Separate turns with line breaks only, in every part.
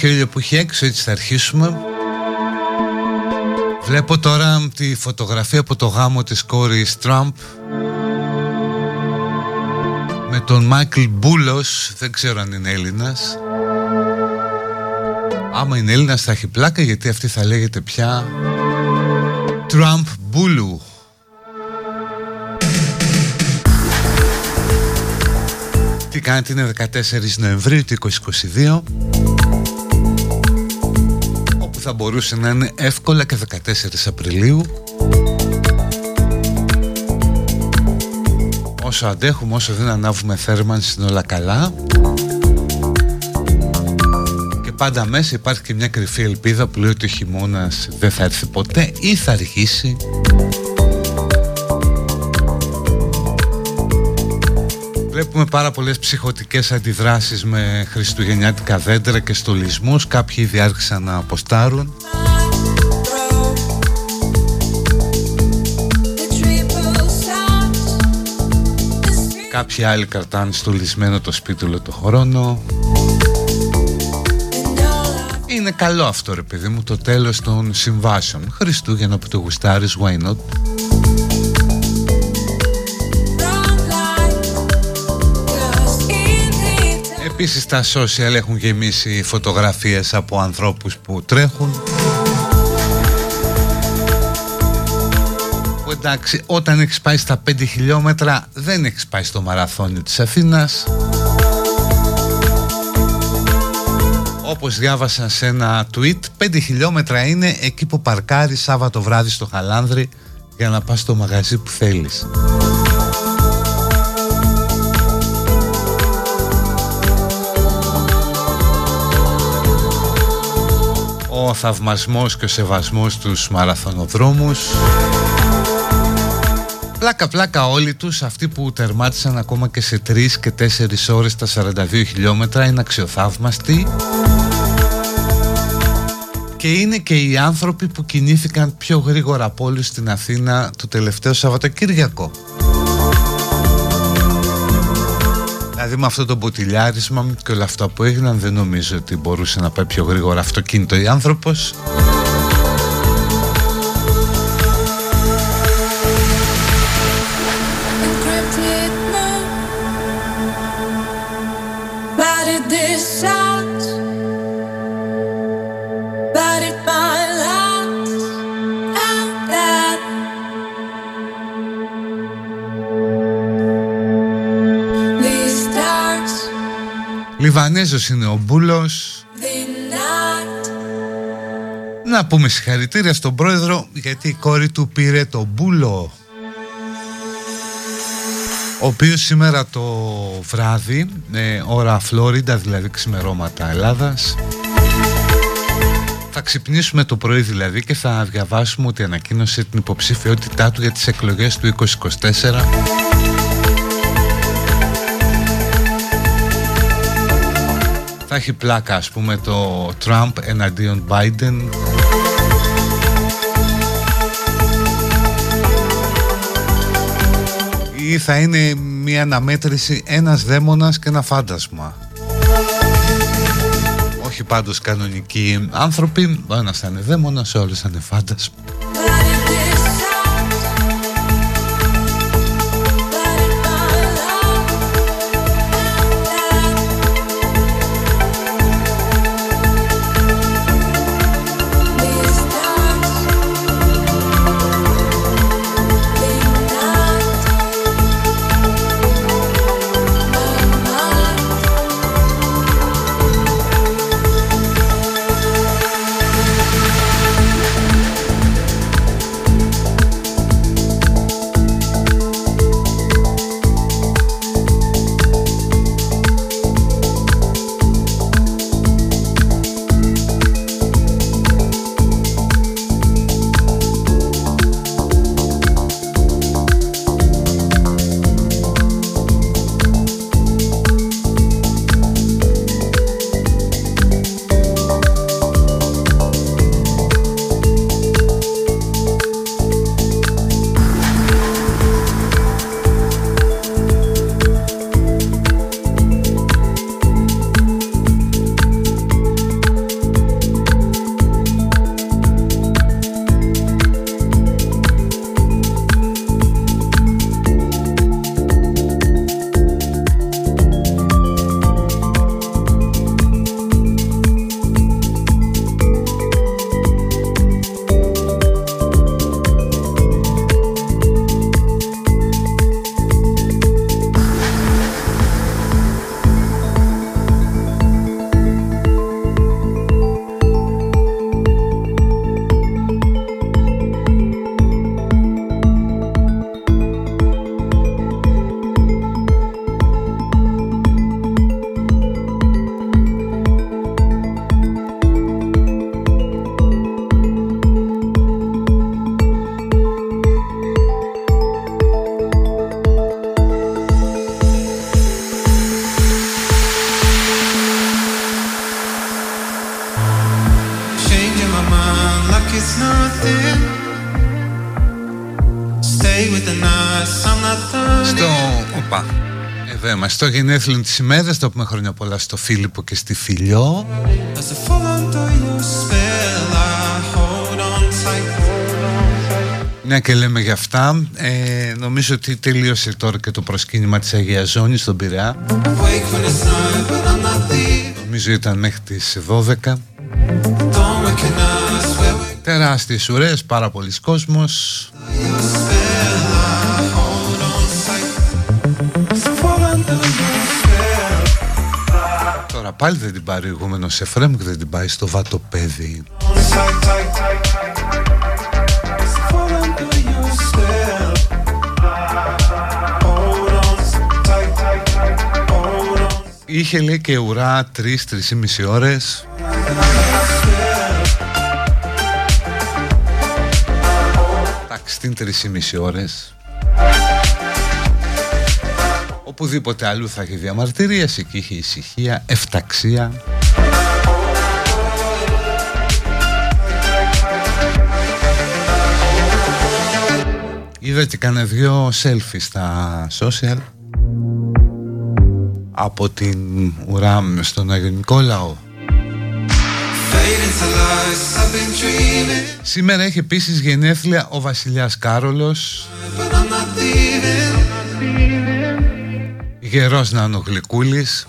Τέτοιο ήλιο που έχει έξω έτσι θα αρχίσουμε. Βλέπω τώρα τη φωτογραφία από το γάμο της κόρης Τραμπ με τον Μάικλ Μπούλος, δεν ξέρω αν είναι Έλληνας. Άμα είναι Έλληνας θα έχει πλάκα γιατί αυτή θα λέγεται πια Τραμπ Μπούλου. Τι κάνετε είναι 14 Νοεμβρίου του 2022 θα μπορούσε να είναι εύκολα και 14 Απριλίου. Όσο αντέχουμε, όσο δεν ανάβουμε θέρμανση είναι όλα καλά. Και πάντα μέσα υπάρχει και μια κρυφή ελπίδα που λέει ότι ο χειμώνας δεν θα έρθει ποτέ ή θα αρχίσει Βλέπουμε πάρα πολλές ψυχοτικές αντιδράσεις με χριστουγεννιάτικα δέντρα και στολισμούς. Κάποιοι ήδη άρχισαν να αποστάρουν. Κάποιοι άλλοι κρατάνε στολισμένο το σπίτι όλο το χρόνο. Είναι καλό αυτό ρε παιδί μου το τέλος των συμβάσεων. Χριστούγεννα που το γουστάρεις why not; Επίσης τα social έχουν γεμίσει φωτογραφίες από ανθρώπους που τρέχουν. Που εντάξει όταν έχεις πάει στα 5 χιλιόμετρα δεν έχεις πάει στο μαραθώνιο της Αθήνας. Όπως διάβασα σε ένα tweet 5 χιλιόμετρα είναι εκεί που παρκάρει Σάββατο βράδυ στο Χαλάνδρη για να πας στο μαγαζί που θέλεις ο θαυμασμός και ο σεβασμός τους μαραθωνοδρόμους Πλάκα πλάκα όλοι τους αυτοί που τερμάτισαν ακόμα και σε 3 και 4 ώρες τα 42 χιλιόμετρα είναι αξιοθαύμαστοι και είναι και οι άνθρωποι που κινήθηκαν πιο γρήγορα από όλους στην Αθήνα το τελευταίο Σαββατοκύριακο. Δηλαδή με αυτό το ποτηλιάρισμα και όλα αυτά που έγιναν δεν νομίζω ότι μπορούσε να πάει πιο γρήγορα αυτοκίνητο οι άνθρωπος. Λιβανέζος είναι ο Μπούλος. Να πούμε συγχαρητήρια στον πρόεδρο γιατί η κόρη του πήρε το Μπούλο. Ο οποίος σήμερα το βράδυ, ε, ώρα Φλόριντα, δηλαδή ξημερώματα Ελλάδας θα ξυπνήσουμε το πρωί δηλαδή και θα διαβάσουμε ότι ανακοίνωσε την υποψηφιότητά του για τις εκλογές του 2024 θα έχει πλάκα ας πούμε το Trump εναντίον Biden. Ή θα είναι μια αναμέτρηση ένας δαίμονας και ένα φάντασμα. Όχι πάντως κανονικοί άνθρωποι ο ένας θα είναι δαίμονας, ο άλλος θα είναι φάντασμα Στο... Οπα. Εδώ είμαστε. Στο γενέθλιο της ημέρας, το πούμε χρόνια πολλά στο Φίλιππο και στη Φιλιό. μια ναι, και λέμε για αυτά. Ε, νομίζω ότι τελείωσε τώρα και το προσκύνημα της Αγία Ζώνης στον Πειραιά. Νομίζω ήταν μέχρι τις 12 Τεράστιες ουρές, πάρα πολλοί κόσμος. Πάλι δεν την πάρει ο ηγούμενος. Εφρέμ και δεν την πάει στο βατοπέδι. Είχε λέει και ουρά 3-3,5 ώρες. Εντάξει, στην 3,5 ώρες Οπουδήποτε αλλού θα έχει διαμαρτυρίες Εκεί είχε ησυχία, εφταξία. Είδα και κάνα δυο selfie στα social. Από την ουρά στον Αγιο Νικόλαο Σήμερα έχει επίσης γενέθλια ο βασιλιάς Κάρολος Γερός Νανογλυκούλης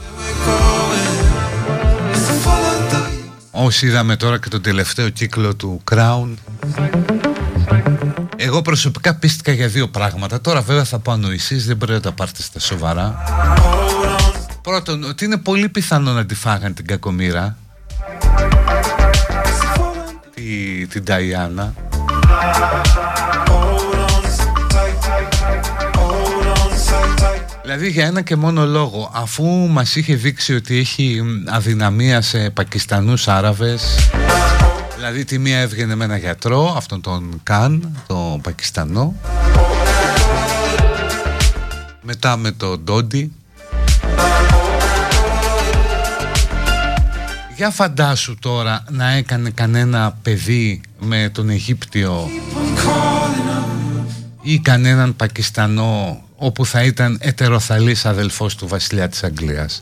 Όσοι είδαμε τώρα και τον τελευταίο κύκλο του Crown. Εγώ προσωπικά πίστηκα για δύο πράγματα. Τώρα βέβαια θα πάνω εσείς Δεν πρέπει να τα πάρετε στα σοβαρά. Πρώτον, ότι είναι πολύ πιθανό να τη φάγαν την κακομήρα τη, την Ταϊάννα Δηλαδή για ένα και μόνο λόγο Αφού μας είχε δείξει ότι έχει αδυναμία σε Πακιστανούς Άραβες Δηλαδή τη μία έβγαινε με ένα γιατρό Αυτόν τον Καν, τον Πακιστανό Μετά με τον Ντόντι. Για φαντάσου τώρα να έκανε κανένα παιδί με τον Αιγύπτιο ή κανέναν Πακιστανό όπου θα ήταν ετεροθαλής αδελφός του βασιλιά της Αγγλίας.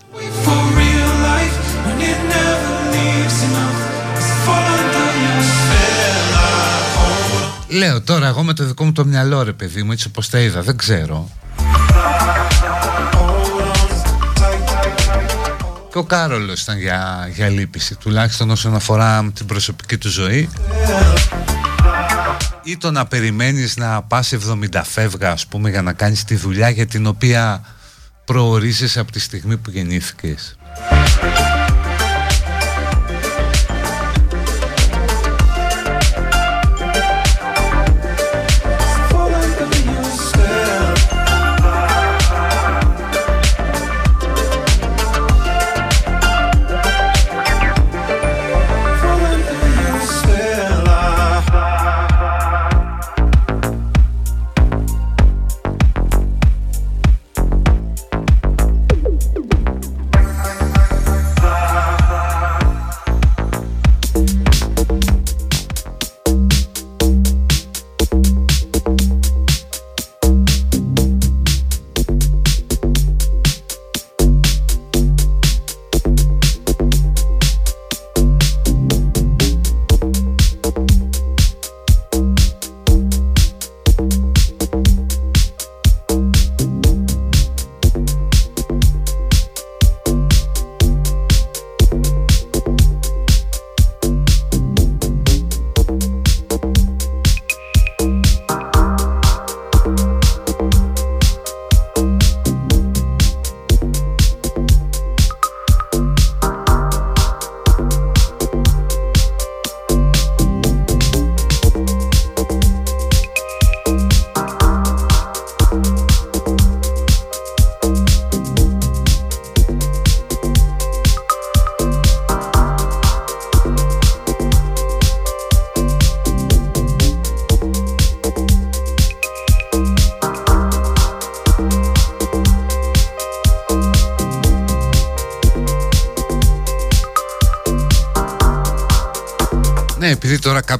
Λέω τώρα εγώ με το δικό μου το μυαλό ρε παιδί μου έτσι όπως τα είδα δεν ξέρω Και ο Κάρολος ήταν για, για λύπηση Τουλάχιστον όσον αφορά την προσωπική του ζωή Ή το να περιμένεις να πας 70 φεύγα ας πούμε Για να κάνεις τη δουλειά για την οποία προορίζεις από τη στιγμή που γεννήθηκες;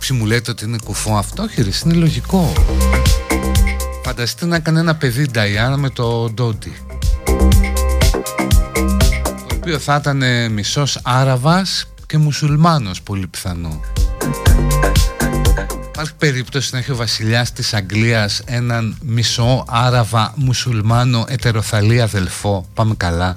Κάποιοι μου λέτε ότι είναι κουφό αυτό, χειριστή είναι λογικό. Φανταστείτε να έκανε ένα παιδί Νταϊάννα με το Ντόντι. Το οποίο θα ήταν μισός Άραβας και μουσουλμάνος πολύ πιθανό. Υπάρχει περίπτωση να έχει ο βασιλιάς της Αγγλίας έναν μισό Άραβα μουσουλμάνο ετεροθαλή αδελφό. Πάμε καλά.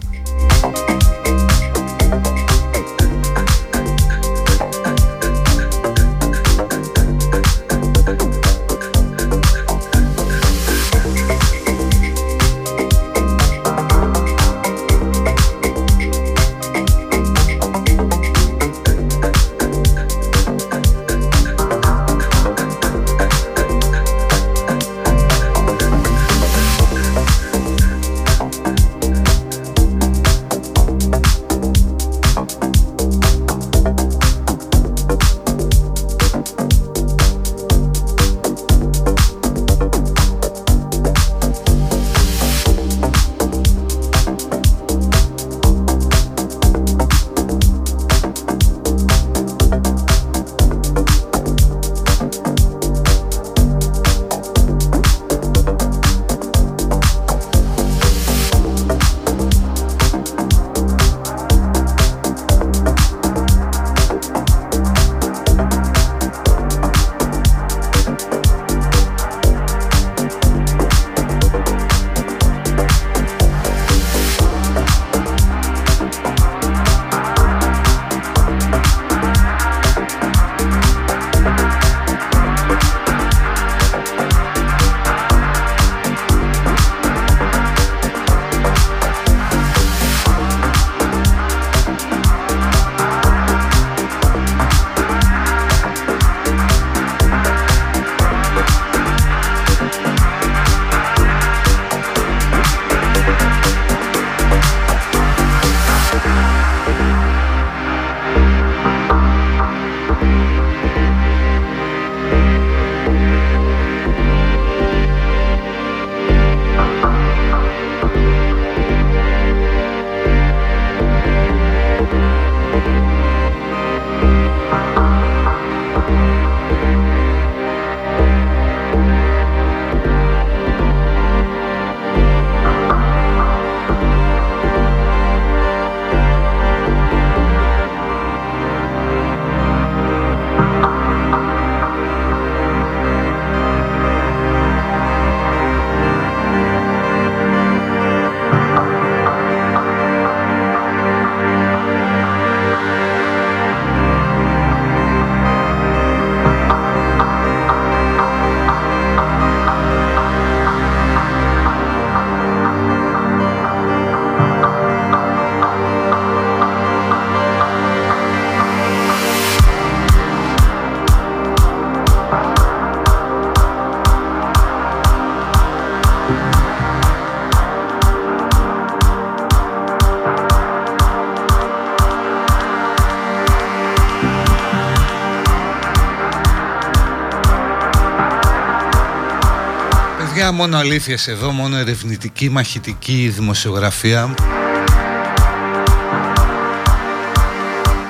Μόνο αλήθειες εδώ, μόνο ερευνητική, μαχητική δημοσιογραφία.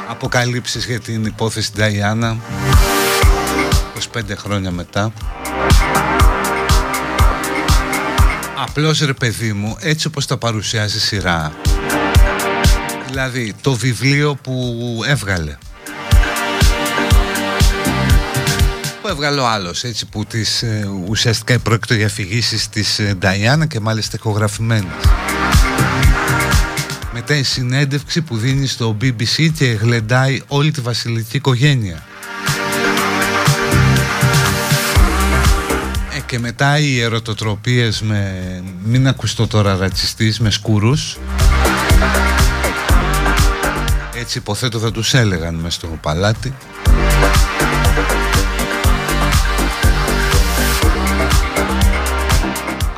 Αποκαλύψεις για την υπόθεση Νταϊάννα 25 χρόνια μετά. Απλώς ρε παιδί μου, έτσι όπως τα παρουσιάζει σειρά. Δηλαδή το βιβλίο που έβγαλε έβγαλε ο άλλος έτσι που τις, ε, ουσιαστικά πρόκειται για αφηγήσεις της ε, Νταϊάννα και μάλιστα ηχογραφημένε. Μετά η συνέντευξη που δίνει στο BBC και γλεντάει όλη τη βασιλική οικογένεια. Ε, και μετά οι ερωτοτροπίες με, μην ακουστώ τώρα ρατσιστής, με σκούρους. Έτσι υποθέτω θα τους έλεγαν μες στο παλάτι.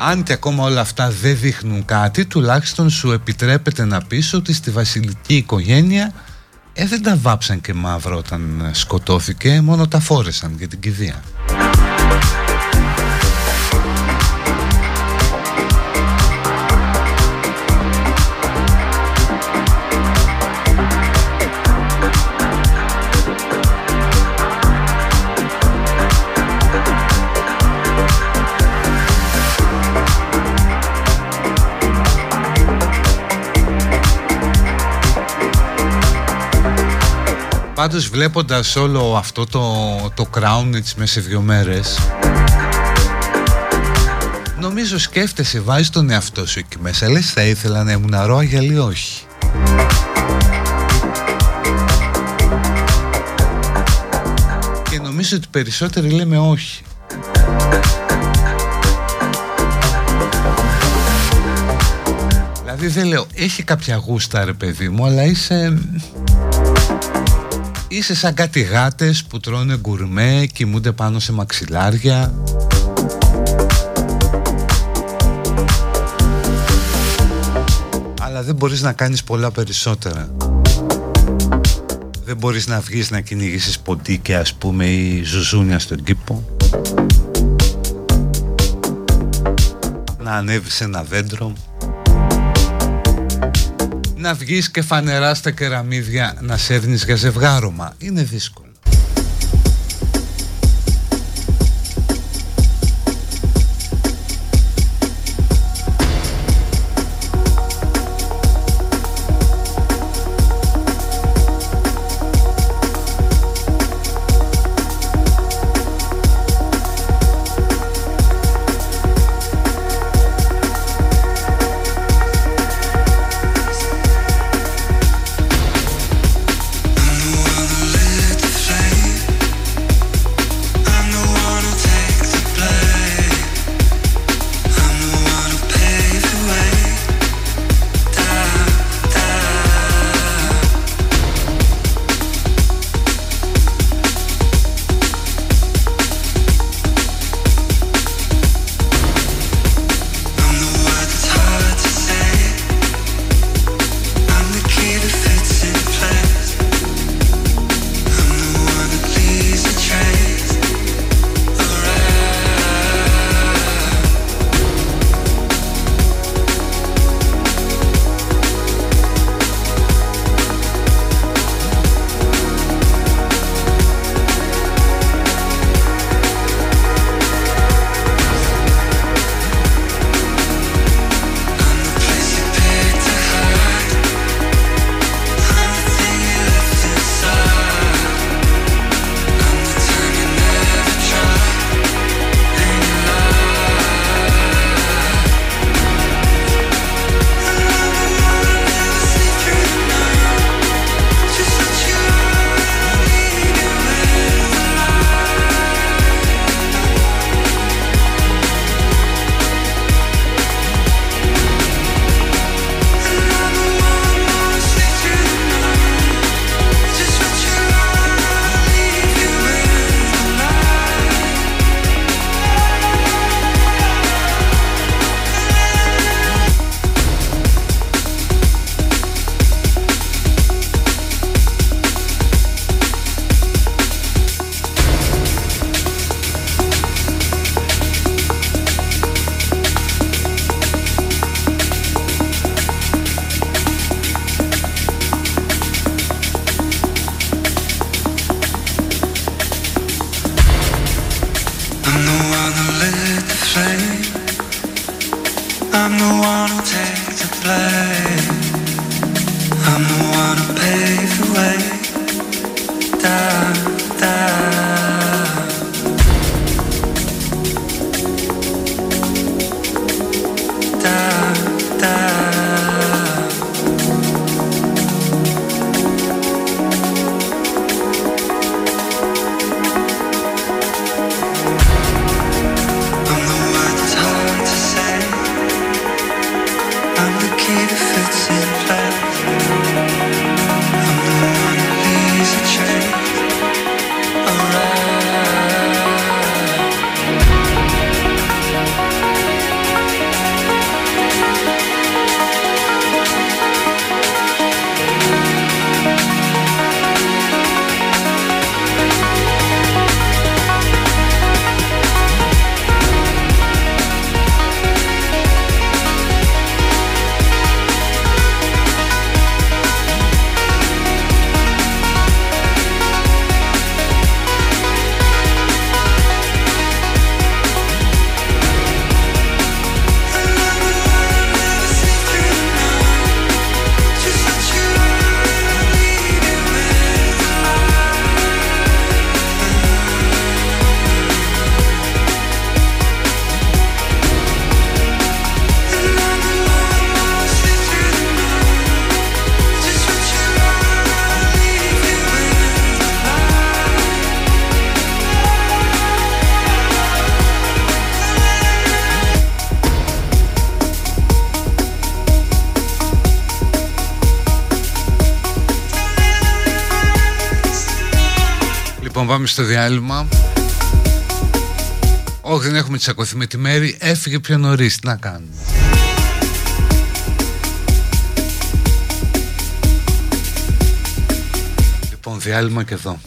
Αν και ακόμα όλα αυτά δεν δείχνουν κάτι, τουλάχιστον σου επιτρέπεται να πεις ότι στη βασιλική οικογένεια ε, δεν τα βάψαν και μαύρο όταν σκοτώθηκε, μόνο τα φόρεσαν για την κηδεία.
Πάντως βλέποντας όλο αυτό το, το crown έτσι μέσα σε δύο μέρες Νομίζω σκέφτεσαι, βάζεις τον εαυτό σου εκεί μέσα Λες θα ήθελα να ήμουν αρρώα ή όχι Και νομίζω ότι περισσότεροι λέμε όχι. Δηλαδή δεν λέω, έχει κάποια γούστα ρε παιδί μου Αλλά είσαι Είσαι σαν κάτι γάτες που τρώνε γκουρμέ, κοιμούνται πάνω σε μαξιλάρια. Αλλά δεν μπορείς να κάνεις πολλά περισσότερα. Δεν μπορείς να βγεις να κυνηγήσεις ποντίκια ας πούμε ή ζουζούνια στον κήπο Να ανέβεις σε ένα δέντρο να βγεις και φανερά στα κεραμίδια να σέρνεις για ζευγάρωμα. Είναι δύσκολο.
Πάμε στο διάλειμμα. Όχι δεν έχουμε τσακωθεί με τη Μέρη. Έφυγε πιο νωρίς. Τι να κάνουμε. Λοιπόν διάλειμμα και εδώ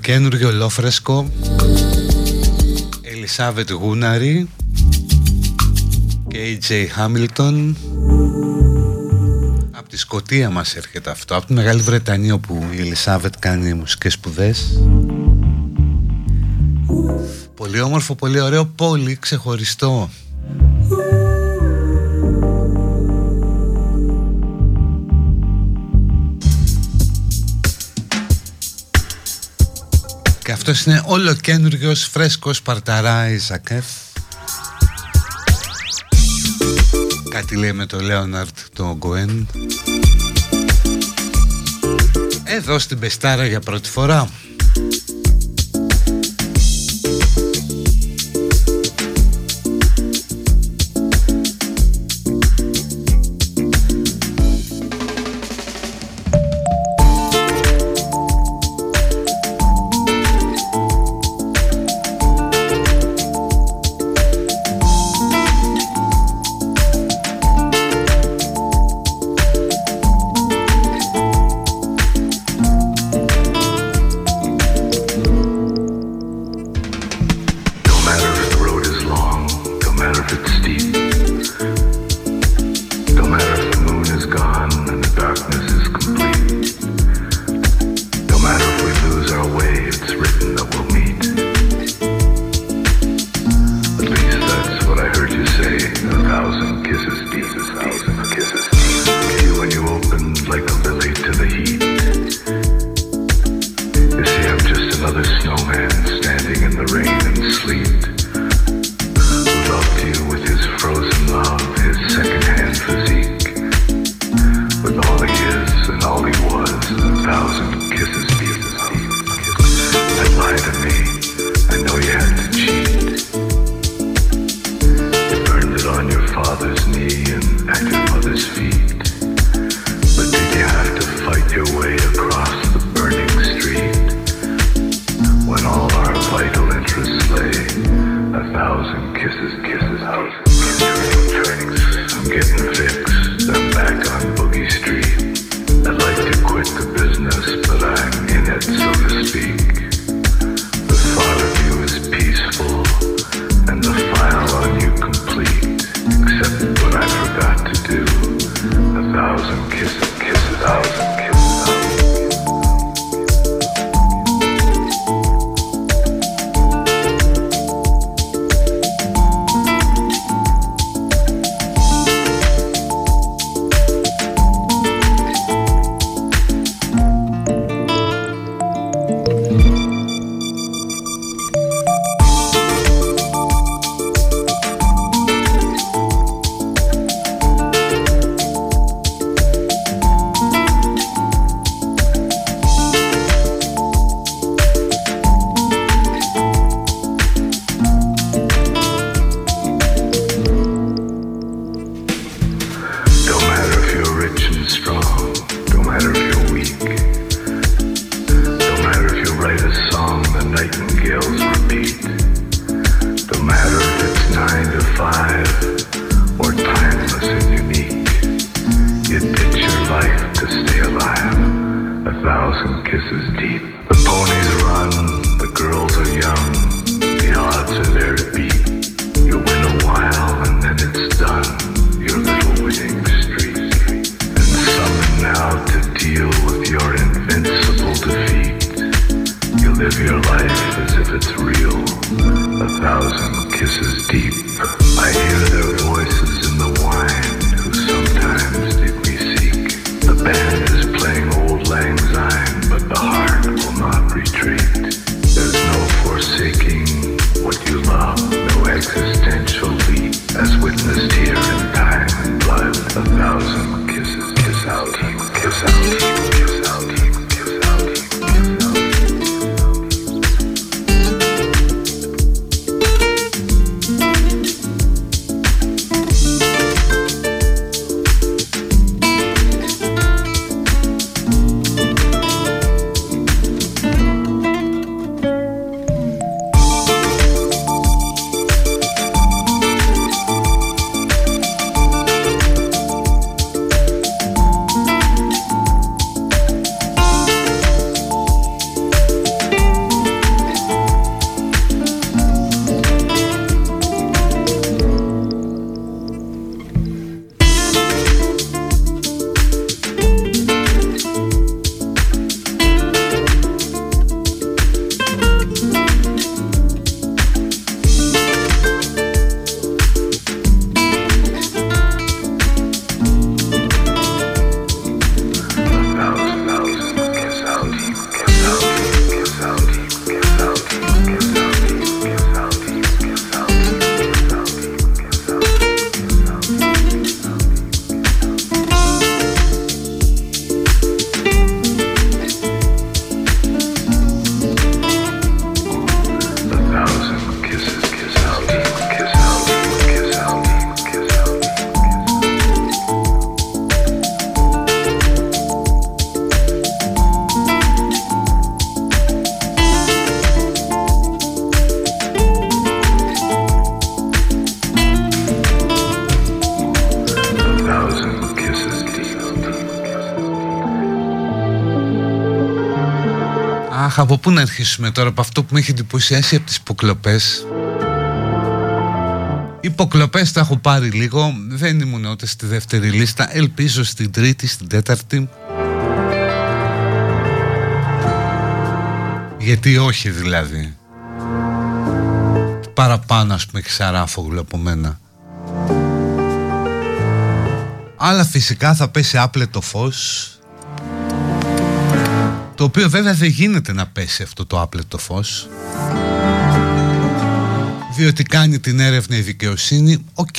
καινούργιο ολόφρεσκο. Ελισάβετ Γούναρη. Και AJ Χάμιλτον. Από τη Σκοτία μας έρχεται αυτό. Από τη Μεγάλη Βρετανία όπου η Ελισάβετ κάνει μουσικές σπουδές. Πολύ όμορφο, πολύ ωραίο, πολύ ξεχωριστό
αυτός είναι όλο καινούργιος φρέσκος Παρταρά Ιζακεφ Κάτι λέει με το Λέοναρτ το Γκοέν Εδώ στην Πεστάρα για πρώτη φορά
από πού να αρχίσουμε τώρα, από αυτό που με έχει εντυπωσιάσει από τις υποκλοπές; Υποκλοπές τα έχω πάρει λίγο, δεν ήμουν ούτε στη δεύτερη λίστα, ελπίζω στην τρίτη, στην τέταρτη. Γιατί όχι δηλαδή. Παραπάνω ας πούμε ξαράφογλου από μένα. Αλλά φυσικά θα πέσει άπλετο φως το οποίο βέβαια δεν γίνεται να πέσει αυτό το άπλετο φως. Διότι κάνει την έρευνα η δικαιοσύνη οκ.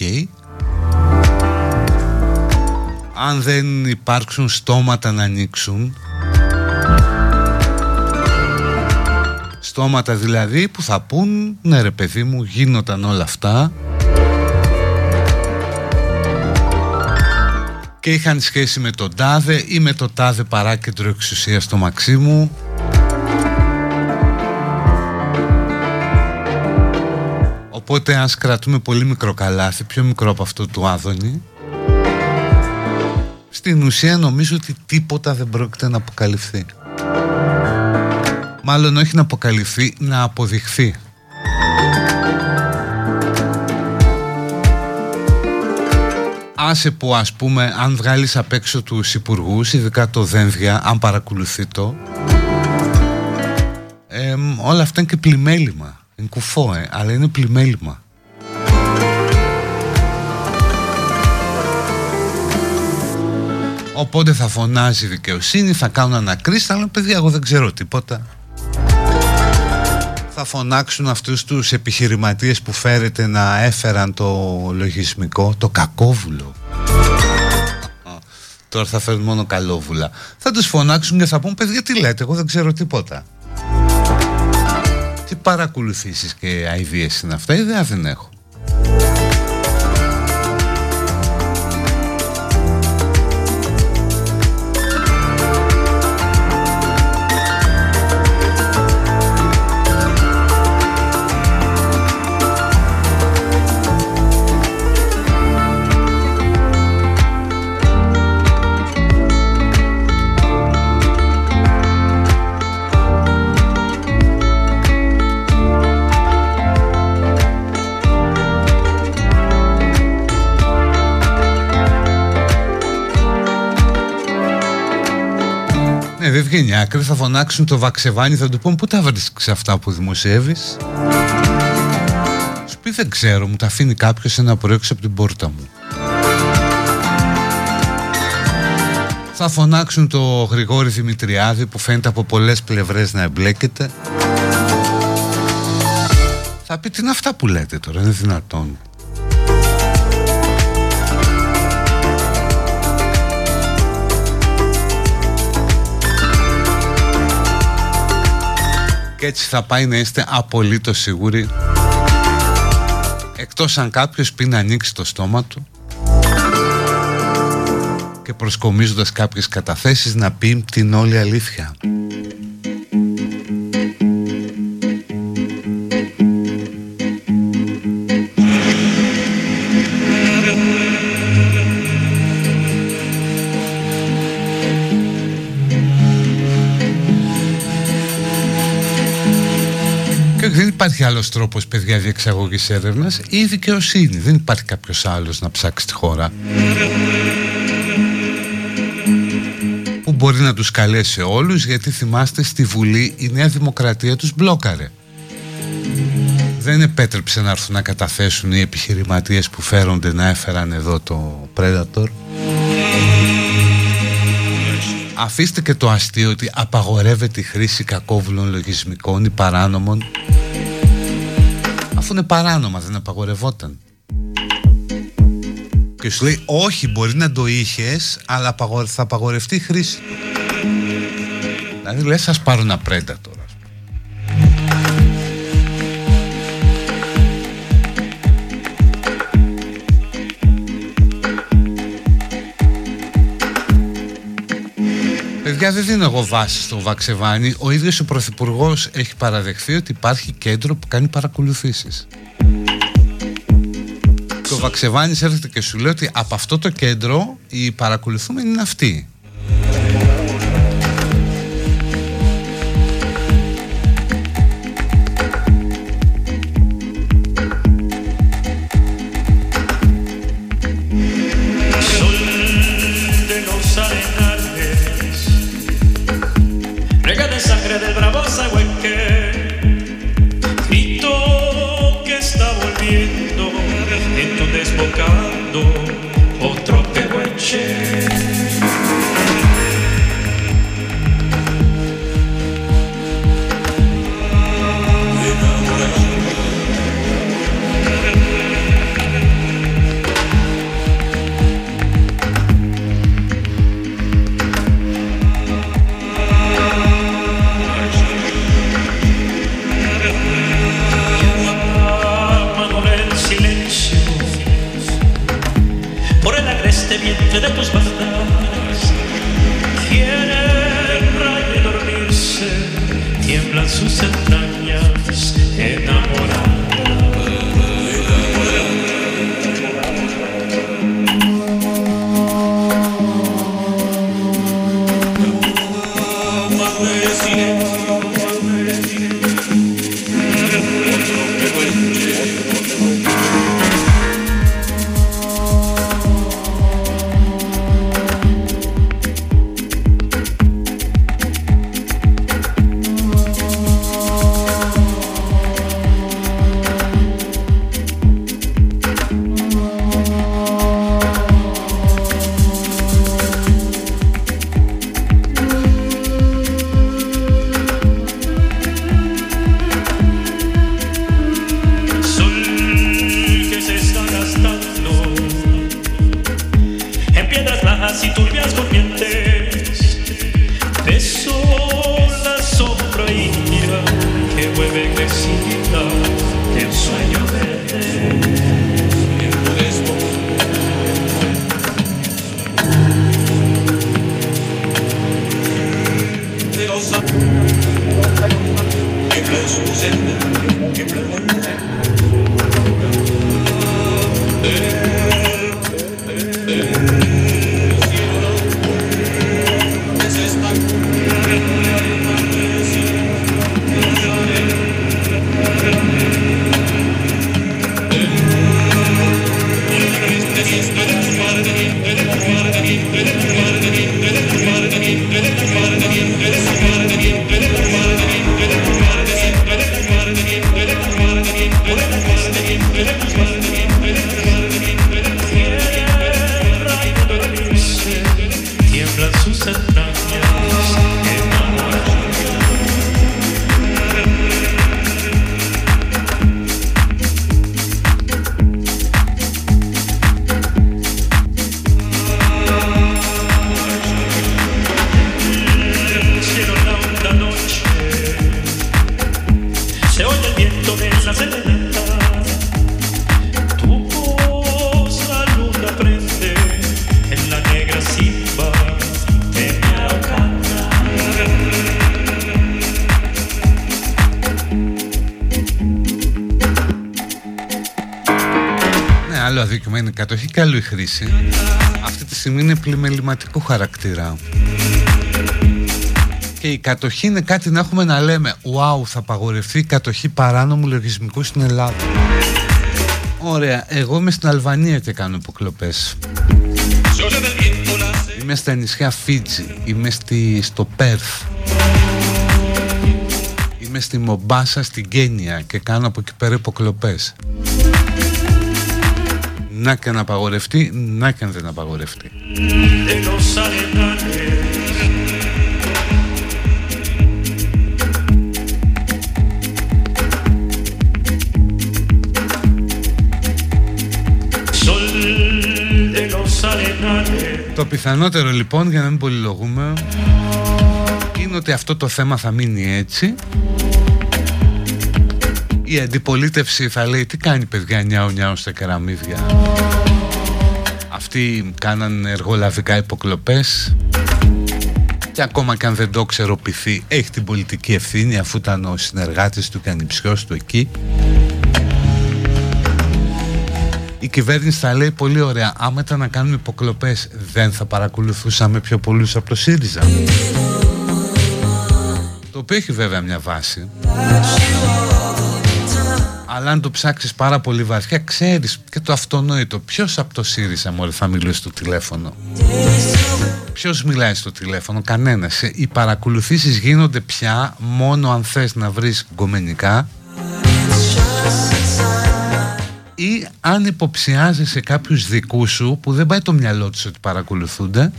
Αν δεν υπάρξουν στόματα να ανοίξουν. Στόματα δηλαδή που θα πούν ναι ρε παιδί μου γίνονταν όλα αυτά και είχαν σχέση με τον Τάδε ή με το Τάδε παράκεντρο εξουσία στο Μαξίμου. Οπότε αν κρατούμε πολύ μικρό καλάθι, πιο μικρό από αυτό του Άδωνη Στην ουσία νομίζω ότι τίποτα δεν πρόκειται να αποκαλυφθεί. Μάλλον όχι να αποκαλυφθεί, να αποδειχθεί άσε που ας πούμε αν βγάλεις απ' έξω τους υπουργούς ειδικά το Δένδια αν παρακολουθεί το. Ε, όλα αυτά είναι και πλημέλημα. Είναι κουφό ε, αλλά είναι πλημέλημα. Οπότε θα φωνάζει η δικαιοσύνη, θα κάνουν ανακρίσεις, αλλά παιδιά εγώ δεν ξέρω τίποτα. Θα φωνάξουν αυτούς τους επιχειρηματίες που φέρετε να έφεραν το λογισμικό, το κακόβουλο; Τώρα θα φέρουν μόνο καλόβουλα. Θα τους φωνάξουν και θα πούν παιδιά τι λέτε, εγώ δεν ξέρω τίποτα. Τι παρακολουθήσεις και αηδίες είναι αυτά, ιδέα δεν έχω. Δεν βγαίνει άκρη, θα φωνάξουν το βαξεβάνι, θα του πούν πού τα βρίσκεις αυτά που δημοσιεύεις; Σου πει δεν ξέρω, μου τα αφήνει κάποιος ένα προέξω από την πόρτα μου. Θα φωνάξουν το Γρηγόρη Δημητριάδη που φαίνεται από πολλές πλευρές να εμπλέκεται. Θα πει τι είναι αυτά που λέτε τώρα, είναι δυνατόν. Και έτσι θα πάει να είστε απολύτως σίγουροι εκτός αν κάποιος πει να ανοίξει το στόμα του και προσκομίζοντας κάποιες καταθέσεις να πει την όλη αλήθεια. Υπάρχει άλλος τρόπος παιδιά διεξαγωγής έρευνας ή η δικαιοσύνη. Δεν υπάρχει κάποιος άλλος να ψάξει τη χώρα. Που μπορεί να τους καλέσει όλους γιατί θυμάστε στη Βουλή η Νέα Δημοκρατία τους μπλόκαρε. Δεν επέτρεψε να έρθουν να καταθέσουν οι επιχειρηματίες που φέρονται να έφεραν εδώ το Predator. Αφήστε και το αστείο ότι απαγορεύεται η χρήση κακόβουλων λογισμικών ή παράνομων αφού είναι παράνομα δεν απαγορευόταν. Και σου λέει όχι μπορεί να το είχες αλλά θα απαγορευτεί η χρήση δηλαδή λες σας πάρω ένα πρέντα Παιδιά δεν δίνω εγώ βάση στο Βαξεβάνι. Ο ίδιος ο Πρωθυπουργός έχει παραδεχθεί ότι υπάρχει κέντρο που κάνει παρακολουθήσεις. Το Βαξεβάνι έρχεται και σου λέει ότι από αυτό το κέντρο οι παρακολουθούμενοι είναι αυτοί χρήση αυτή τη στιγμή είναι πλημεληματικού χαρακτήρα και η κατοχή είναι κάτι να έχουμε να λέμε «Wow, θα απαγορευτεί η κατοχή παράνομου λογισμικού στην Ελλάδα». Ωραία, εγώ είμαι στην Αλβανία και κάνω υποκλοπές. Είμαι στα νησιά Φίτζι, είμαι στη, στο Πέρθ. Είμαι στη Μομπάσα στην Κένια και κάνω από εκεί πέρα υποκλοπές να και να απαγορευτεί, να και να δεν απαγορευτεί. Το πιθανότερο λοιπόν για να μην πολυλογούμε είναι ότι αυτό το θέμα θα μείνει έτσι η αντιπολίτευση θα λέει τι κάνει παιδιά νιάου νιάου στα κεραμίδια αυτοί κάναν εργολαβικά υποκλοπές. Και ακόμα και αν δεν το ξεροποιηθεί έχει την πολιτική ευθύνη αφού ήταν ο συνεργάτης του και ανυψιός του εκεί. Η κυβέρνηση θα λέει πολύ ωραία άμα ήταν να κάνουμε υποκλοπές δεν θα παρακολουθούσαμε πιο πολλούς από το ΣΥΡΙΖΑ το οποίο έχει βέβαια μια βάση αλλά αν το ψάξεις πάρα πολύ βαθιά ξέρεις και το αυτονόητο. Ποιος από το ΣΥΡΙΖΑ μόλις θα μιλήσει στο τηλέφωνο; Ποιος μιλάει στο τηλέφωνο; Κανένας. Οι παρακολουθήσεις γίνονται πια μόνο αν θες να βρεις γκομενικά ή αν υποψιάζεσαι κάποιους δικούς σου που δεν πάει το μυαλό τους ότι παρακολουθούνται.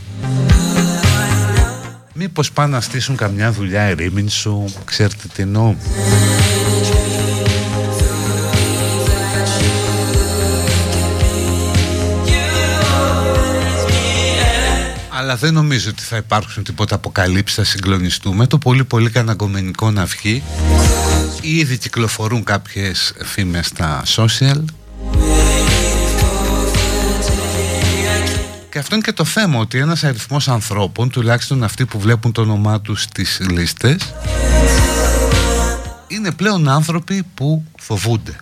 Μήπως πάνε να στήσουν καμιά δουλειά ερήμην σου Ξέρετε τι εννοώ; Αλλά δεν νομίζω ότι θα υπάρξουν τίποτα αποκαλύψεις, θα συγκλονιστούμε. Το πολύ πολύ καναγκομενικό να βγει. Ήδη κυκλοφορούν κάποιες φήμες στα social. Και αυτό είναι και το θέμα, ότι ένας αριθμός ανθρώπων, τουλάχιστον αυτοί που βλέπουν το όνομά τους στις λίστες, είναι πλέον άνθρωποι που φοβούνται.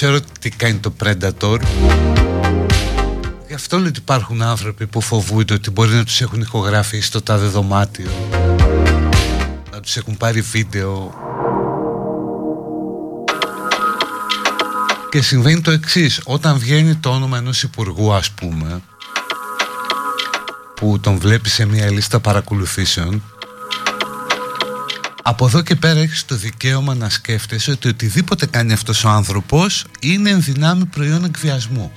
Ξέρω τι κάνει το Predator. Γι' αυτό λέω ότι υπάρχουν άνθρωποι που φοβούνται ότι μπορεί να τους έχουν ηχογραφεί στο τάδε δωμάτιο. Να τους έχουν πάρει βίντεο. Και συμβαίνει το εξής. Όταν βγαίνει το όνομα ενός υπουργού ας πούμε Που τον βλέπει σε μια λίστα παρακολουθήσεων από εδώ και πέρα έχεις το δικαίωμα να σκέφτεσαι ότι οτιδήποτε κάνει αυτός ο άνθρωπος είναι ενδυνάμει προϊόν εκβιασμού.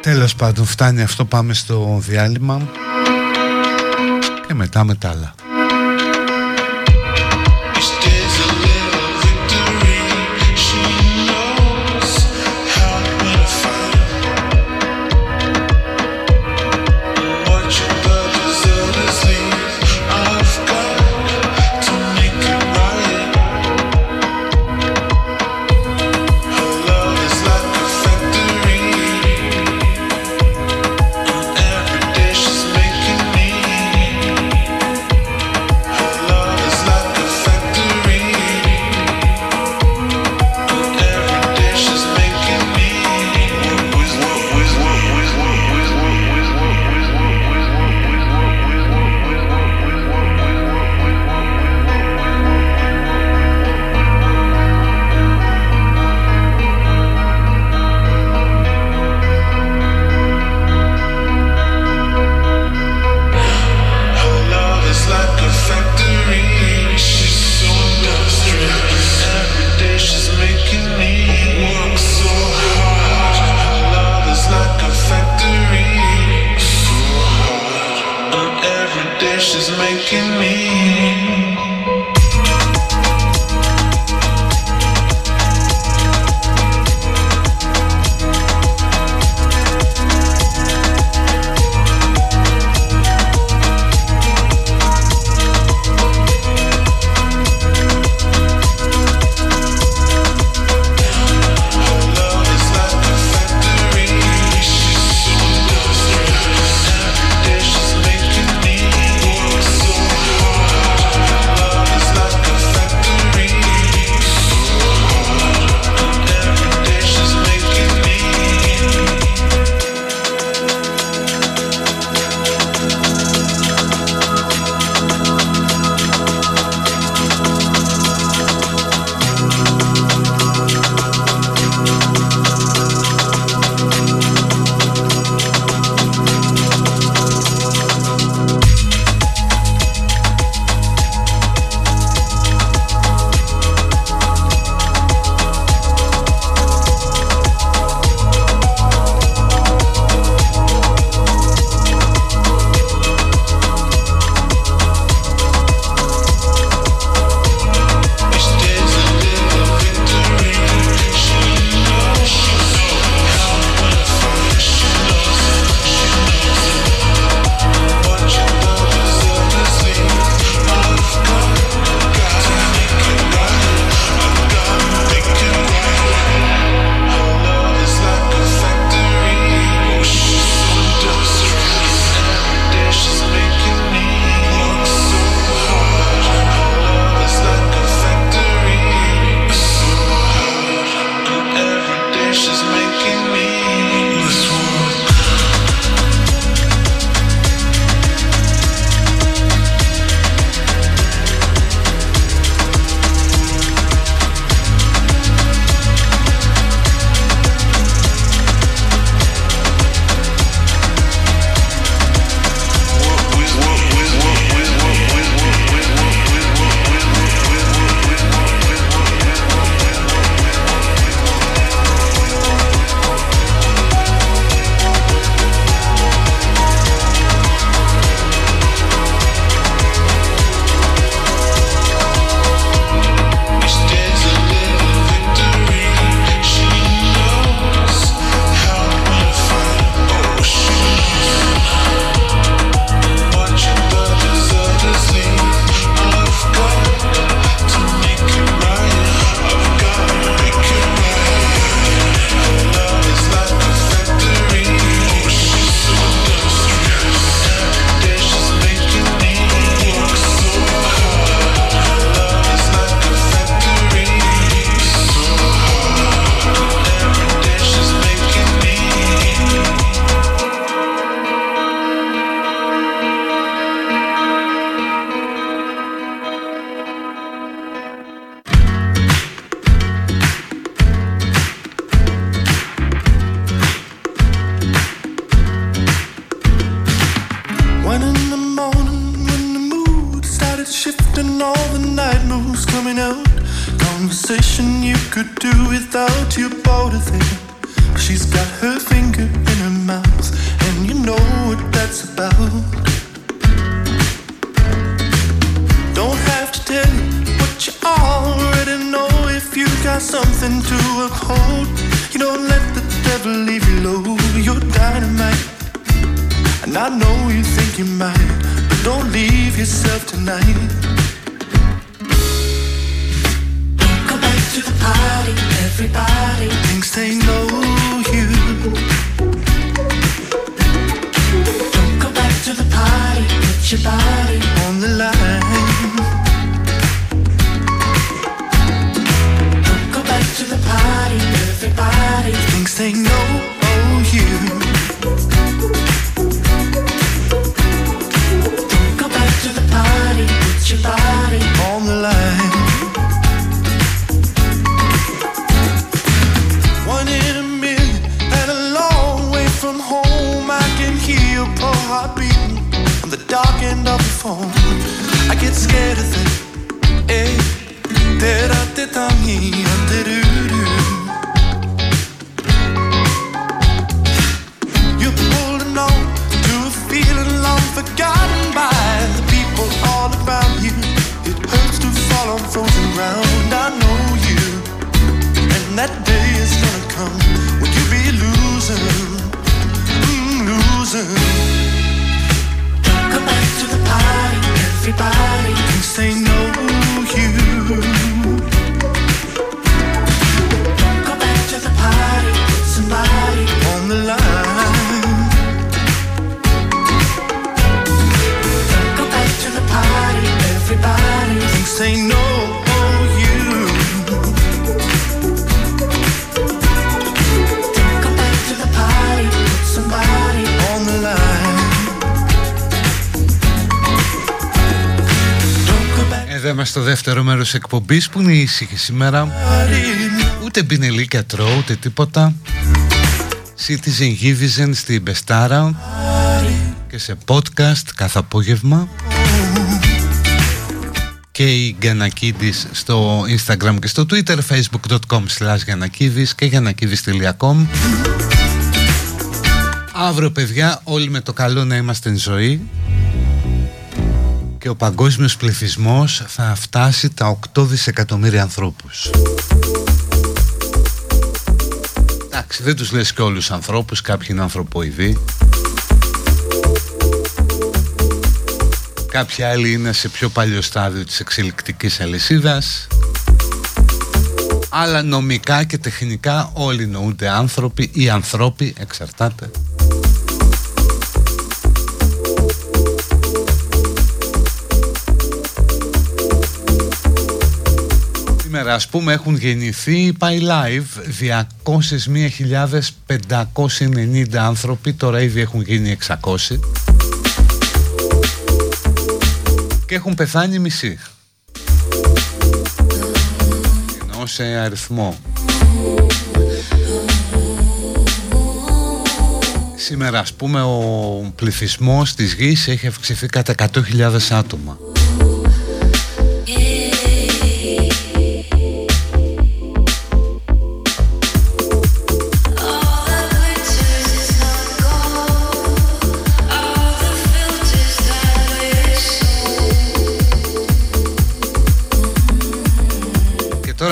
Τέλος πάντων φτάνει αυτό πάμε στο διάλειμμα και μετά με τα άλλα.
End of the phone. I get scared of that. Eh, da da da da
στο δεύτερο μέρος εκπομπής που είναι ήσυχη σήμερα. Ούτε μπινελίκια τρώω ούτε τίποτα. Citizen Givizen στην Μπεστάρα Και σε podcast κάθε απόγευμα. Και η Γιανακίδης στο Instagram και στο Twitter facebook.com slash Γιανακίδης και γιανακίδης.com Αύριο παιδιά όλοι με το καλό να είμαστε εν ζωή. και ο παγκόσμιος πληθυσμός θα φτάσει τα 8 δισεκατομμύρια ανθρώπους. Εντάξει, δεν τους λες και όλους τους ανθρώπους, κάποιοι είναι ανθρωποειδοί. Κάποιοι άλλοι είναι σε πιο παλιό στάδιο της εξελικτικής αλυσίδας. Αλλά νομικά και τεχνικά όλοι νοούνται άνθρωποι ή ανθρώποι, εξαρτάται. Σήμερα ας πούμε έχουν γεννηθεί, πάει live 201.590 άνθρωποι, τώρα ήδη έχουν γίνει 600 και έχουν πεθάνει μισή. Εννοώ σε αριθμό. Σήμερα ας πούμε ο πληθυσμός της γης έχει αυξηθεί κατά 100.000 άτομα.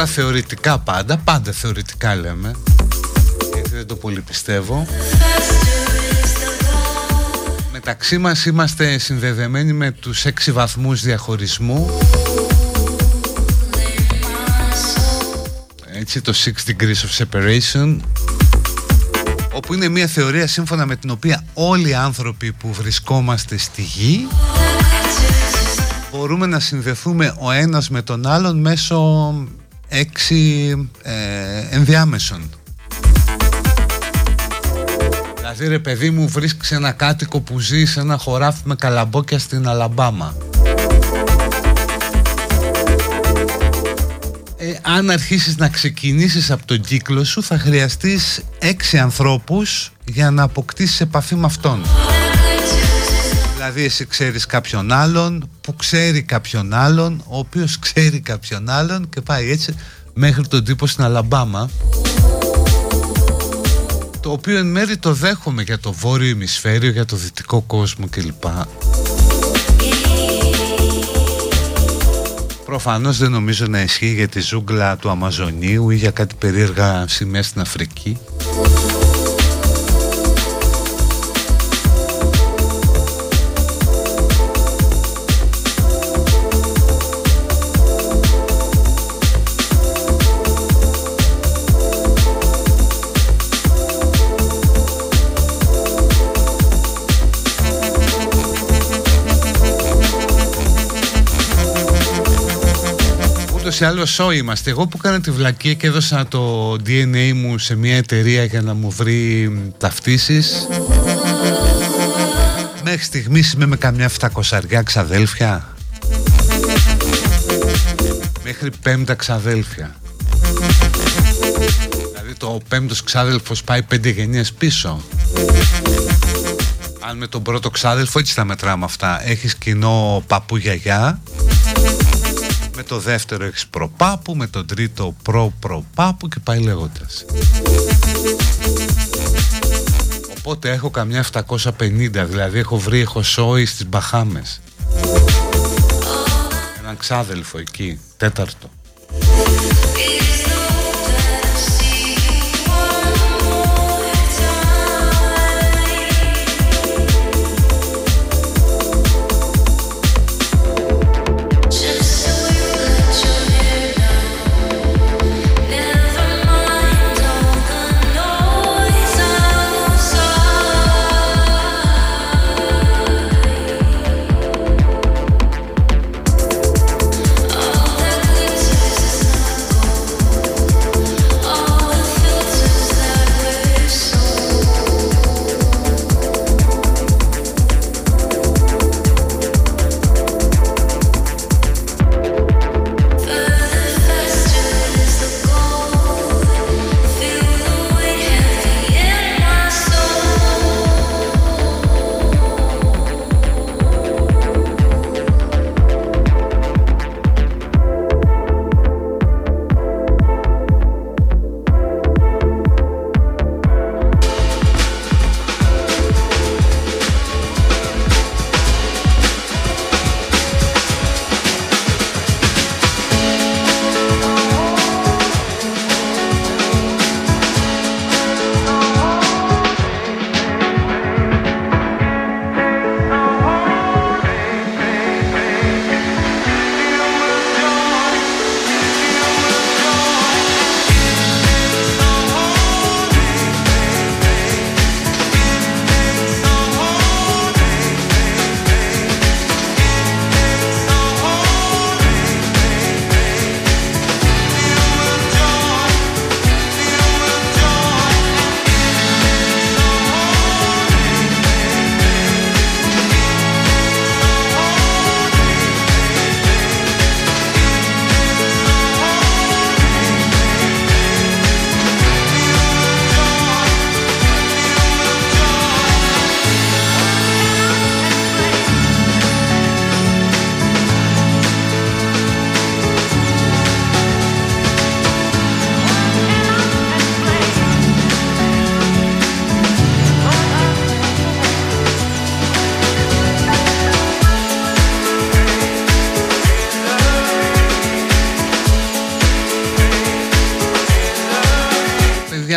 Θεωρητικά πάντα, πάντα θεωρητικά λέμε. Γιατί δεν το πολύ πιστεύω. Μεταξύ μας είμαστε συνδεδεμένοι με τους έξι βαθμούς διαχωρισμού. Έτσι το 6 degrees of separation. Όπου είναι μια θεωρία σύμφωνα με την οποία όλοι οι άνθρωποι που βρισκόμαστε στη γη μπορούμε να συνδεθούμε ο ένας με τον άλλον μέσω έξι ε, ενδιάμεσων. Δηλαδή ρε παιδί μου βρίσκεις ένα κάτοικο που ζει σε ένα χωράφι με καλαμπόκια στην Αλαμπάμα. Ε, αν αρχίσεις να ξεκινήσεις από τον κύκλο σου θα χρειαστείς έξι ανθρώπους για να αποκτήσεις επαφή με αυτόν. Δηλαδή εσύ ξέρεις κάποιον άλλον που ξέρει κάποιον άλλον ο οποίος ξέρει κάποιον άλλον και πάει έτσι μέχρι τον τύπο στην Αλαμπάμα το οποίο εν μέρει το δέχομαι για το βόρειο ημισφαίριο, για το δυτικό κόσμο κλπ. Προφανώς δεν νομίζω να ισχύει για τη ζούγκλα του Αμαζονίου ή για κάτι περίεργα σημεία στην Αφρική. Ούτως ή άλλως σώ είμαστε. Εγώ που έκανα τη βλακία και έδωσα το DNA μου σε μια εταιρεία για να μου βρει ταυτίσεις. Μέχρι στιγμής είμαι με καμιά φτακοσαριά ξαδέλφια. Μέχρι πέμπτα ξαδέλφια. Δηλαδή το πέμπτος ξάδελφος πάει πέντε γενιές πίσω. Αν με τον πρώτο ξάδελφο έτσι τα μετράμε αυτά. Έχεις κοινό παππού γιαγιά με το δεύτερο έχεις προπάπου, με το τρίτο προ-προπάπου και πάει λέγοντας. Οπότε έχω καμιά 750, δηλαδή έχω βρει, έχω σόι στις Μπαχάμες. Έναν ξάδελφο εκεί, τέταρτο.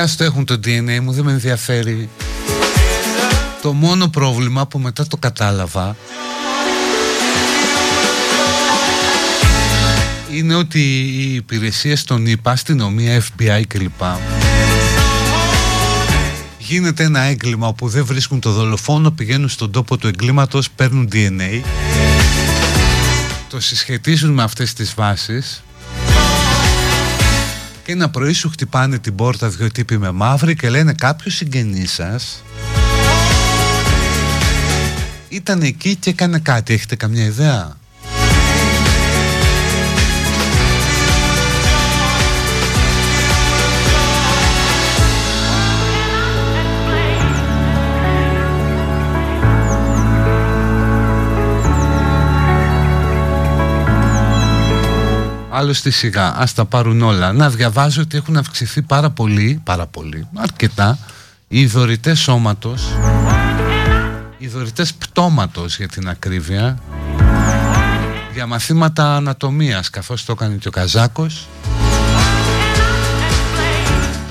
Το έχουν το DNA μου, δεν με ενδιαφέρει. Το μόνο πρόβλημα που μετά το κατάλαβα είναι ότι οι υπηρεσίες των ΙΠΑ, αστυνομία, FBI κλπ. Γίνεται ένα έγκλημα όπου δεν βρίσκουν το δολοφόνο, πηγαίνουν στον τόπο του εγκλήματος, παίρνουν DNA, το συσχετίζουν με αυτές τις βάσεις και ένα πρωί σου χτυπάνε την πόρτα δυο τύποι με μαύρη και λένε κάποιος συγγενής σας; Ήταν εκεί και έκανε κάτι. Έχετε καμιά ιδέα; Άλλο στη σιγά, ας τα πάρουν όλα. Να διαβάζω ότι έχουν αυξηθεί πάρα πολύ, πάρα πολύ, αρκετά, οι δωρητές σώματος, οι δωρητές πτώματος για την ακρίβεια, για μαθήματα ανατομίας, καθώς το έκανε και ο Καζάκος.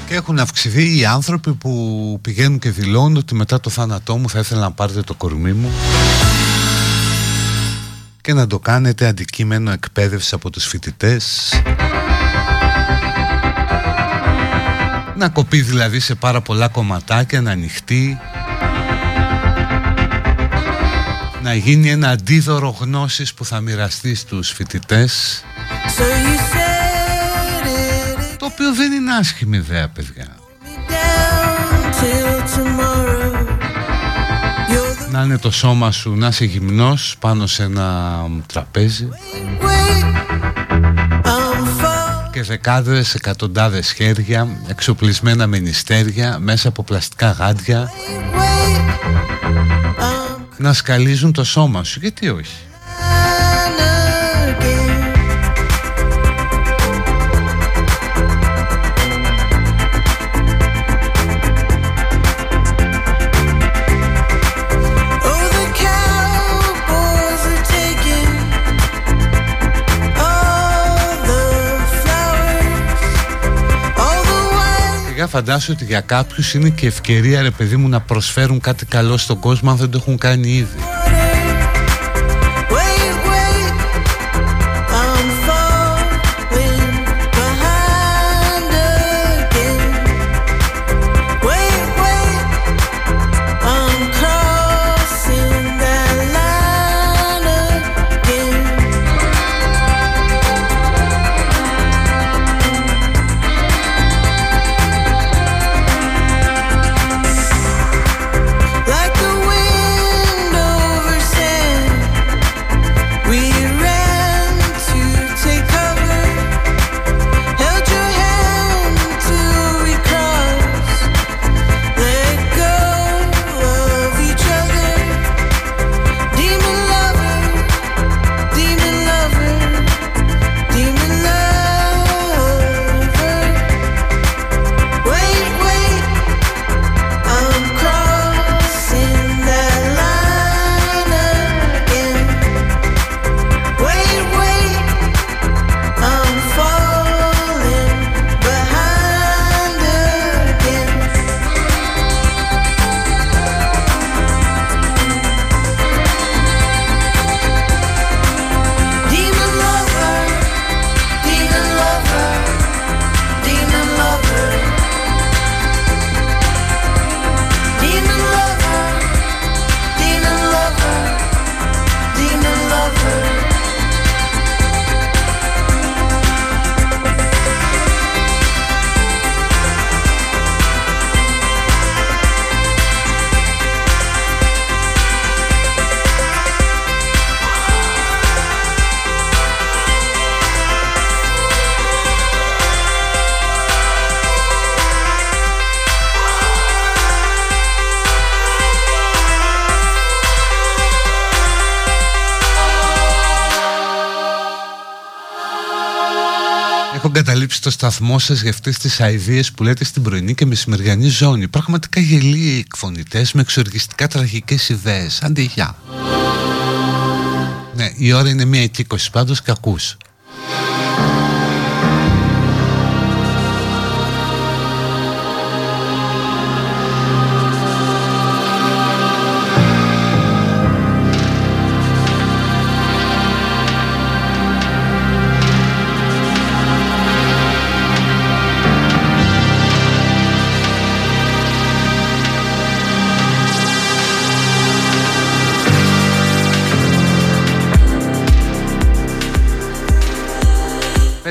Και έχουν αυξηθεί οι άνθρωποι που πηγαίνουν και δηλώνουν ότι μετά το θάνατό μου θα ήθελα να πάρετε το κορμί μου και να το κάνετε αντικείμενο εκπαίδευσης από τους φοιτητές. Να κοπεί δηλαδή σε πάρα πολλά κομματάκια, να ανοιχτεί. Να γίνει ένα αντίδωρο γνώσης που θα μοιραστεί στους φοιτητές. Το οποίο δεν είναι άσχημη ιδέα παιδιά να είναι το σώμα σου να είσαι γυμνός πάνω σε ένα τραπέζι. Και δεκάδες, εκατοντάδες χέρια εξοπλισμένα με νηστέρια μέσα από πλαστικά γάντια. Να σκαλίζουν το σώμα σου γιατί όχι; Φαντάσου ότι για κάποιους είναι και ευκαιρία ρε παιδί μου να προσφέρουν κάτι καλό στον κόσμο αν δεν το έχουν κάνει ήδη. Στο σταθμό σας για αυτές τις αειδίε που λέτε στην πρωινή και μεσημεριανή ζώνη. Πραγματικά γελίοι εκφωνητές με εξοργιστικά τραγικές ιδέες. Αντί Ναι, η ώρα είναι μία και είκοσι πάντως και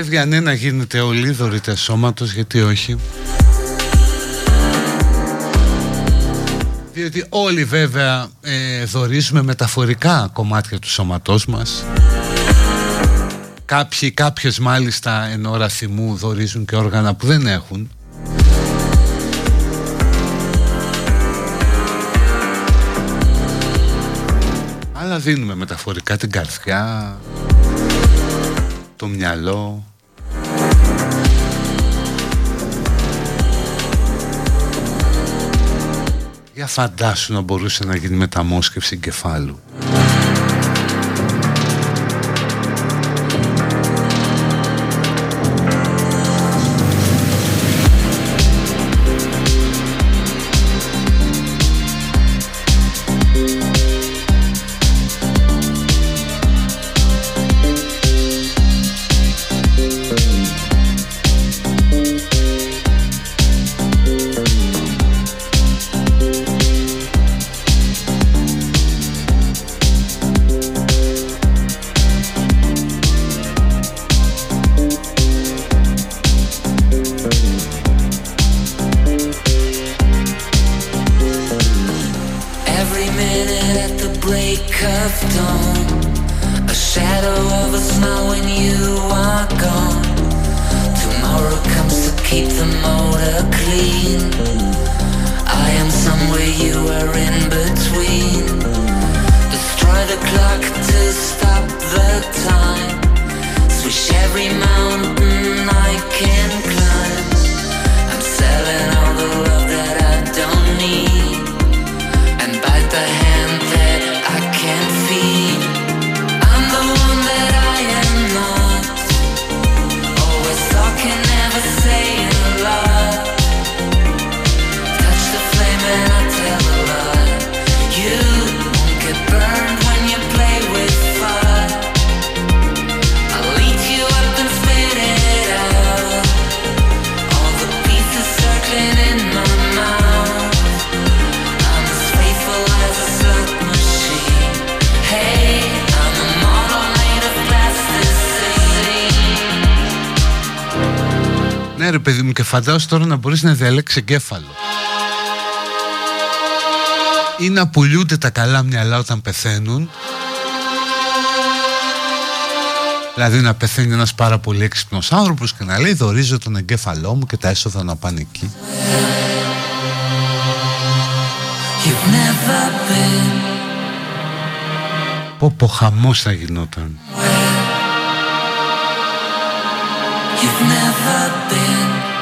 Παιδιά ναι να γίνετε όλοι δωρητές σώματος γιατί όχι. Διότι όλοι βέβαια ε, δωρίζουμε μεταφορικά κομμάτια του σώματός μας. Κάποιοι, κάποιες μάλιστα εν ώρα θυμού δωρίζουν και όργανα που δεν έχουν. Αλλά δίνουμε μεταφορικά την καρδιά
το μυαλό Για φαντάσου να μπορούσε να γίνει μεταμόσχευση εγκεφάλου φαντάζομαι τώρα να μπορείς να διαλέξεις εγκέφαλο. Ή να πουλούνται τα καλά μυαλά όταν πεθαίνουν. Δηλαδή να πεθαίνει ένας πάρα πολύ έξυπνος άνθρωπος και να λέει δορίζω τον εγκέφαλό μου και τα έσοδα να πάνε εκεί Πω πω χαμός θα γινόταν. You've never been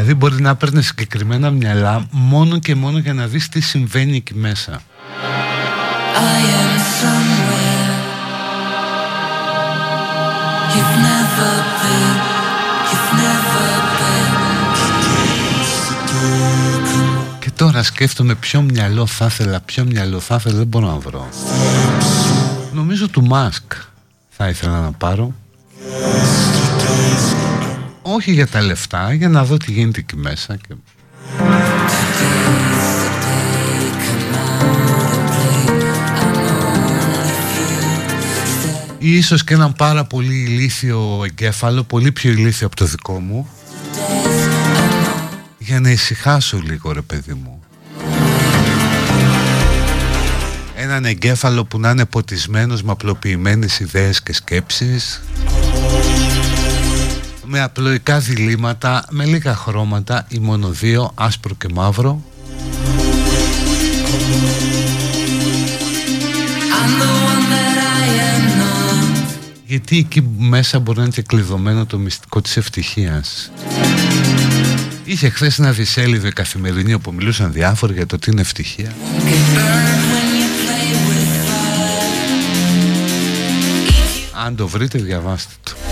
Δηλαδή μπορεί να παίρνεις συγκεκριμένα μυαλά μόνο και μόνο για να δεις τι συμβαίνει εκεί μέσα. Και τώρα σκέφτομαι ποιο μυαλό θα ήθελα, ποιο μυαλό θα ήθελα, δεν μπορώ να βρω. Νομίζω του Μάσκ θα ήθελα να πάρω. Όχι για τα λεφτά, για να δω τι γίνεται εκεί μέσα. Και... Ή ίσως και έναν πάρα πολύ ηλίθιο εγκέφαλο, πολύ πιο ηλίθιο από το δικό μου για να ησυχάσω λίγο ρε παιδί μου Έναν εγκέφαλο που να είναι ποτισμένος με απλοποιημένες ιδέες και σκέψεις με απλοϊκά διλήμματα, με λίγα χρώματα ή μόνο δύο, άσπρο και μαύρο. Γιατί εκεί μέσα μπορεί να είναι και κλειδωμένο το μυστικό της ευτυχίας. Είχε χθες ένα δισέλιδο καθημερινή όπου μιλούσαν διάφοροι για το τι είναι ευτυχία. Αν το βρείτε διαβάστε το.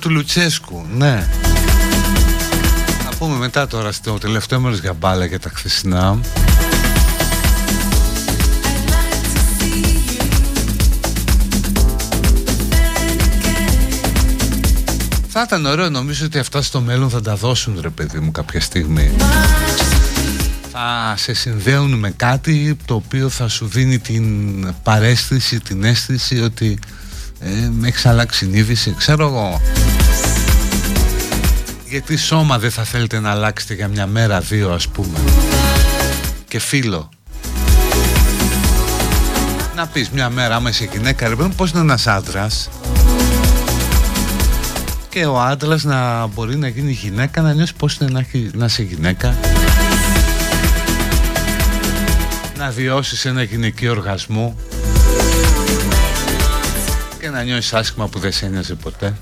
Του Λουτσέσκου, ναι. Θα πούμε μετά τώρα στο τελευταίο μέρος για μπάλα και τα χθεσινά. Θα ήταν ωραίο νομίζω ότι αυτά στο μέλλον θα τα δώσουν ρε παιδί μου κάποια στιγμή Θα σε συνδέουν με κάτι το οποίο θα σου δίνει την παρέστηση, την αίσθηση ότι ε, με έχεις αλλάξει νύβηση, ξέρω εγώ Γιατί σώμα δεν θα θέλετε να αλλάξετε για μια μέρα, δύο ας πούμε Και φίλο Να πεις μια μέρα άμα είσαι γυναίκα ρε παιδί πώς είναι ένας άντρας; Και ο άντρας να μπορεί να γίνει γυναίκα, να νιώσει πώς είναι να, να είσαι γυναίκα. Να βιώσεις ένα γυναικείο οργασμό και να νιώσεις άσχημα που δεν σε ένοιαζε ποτέ.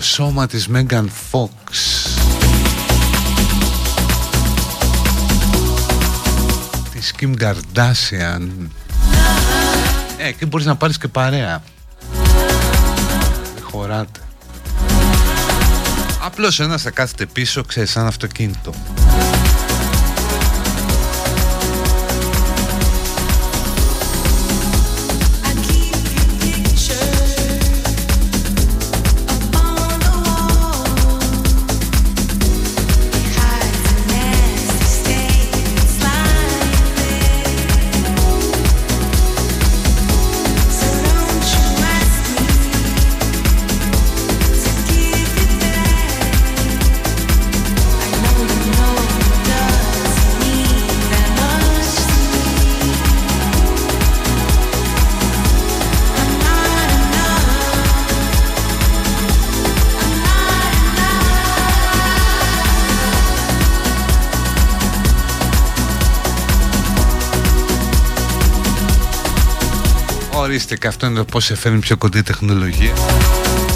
Το σώμα της Μέγαν Φόξ της Kim Kardashian. Ε, εκεί μπορείς να πάρεις και παρέα. Δεν χωράτε. Απλώς ένας θα κάθεται πίσω, ξέρεις, σαν αυτοκίνητο και αυτό είναι το πώς σε φέρνει πιο κοντή τεχνολογία.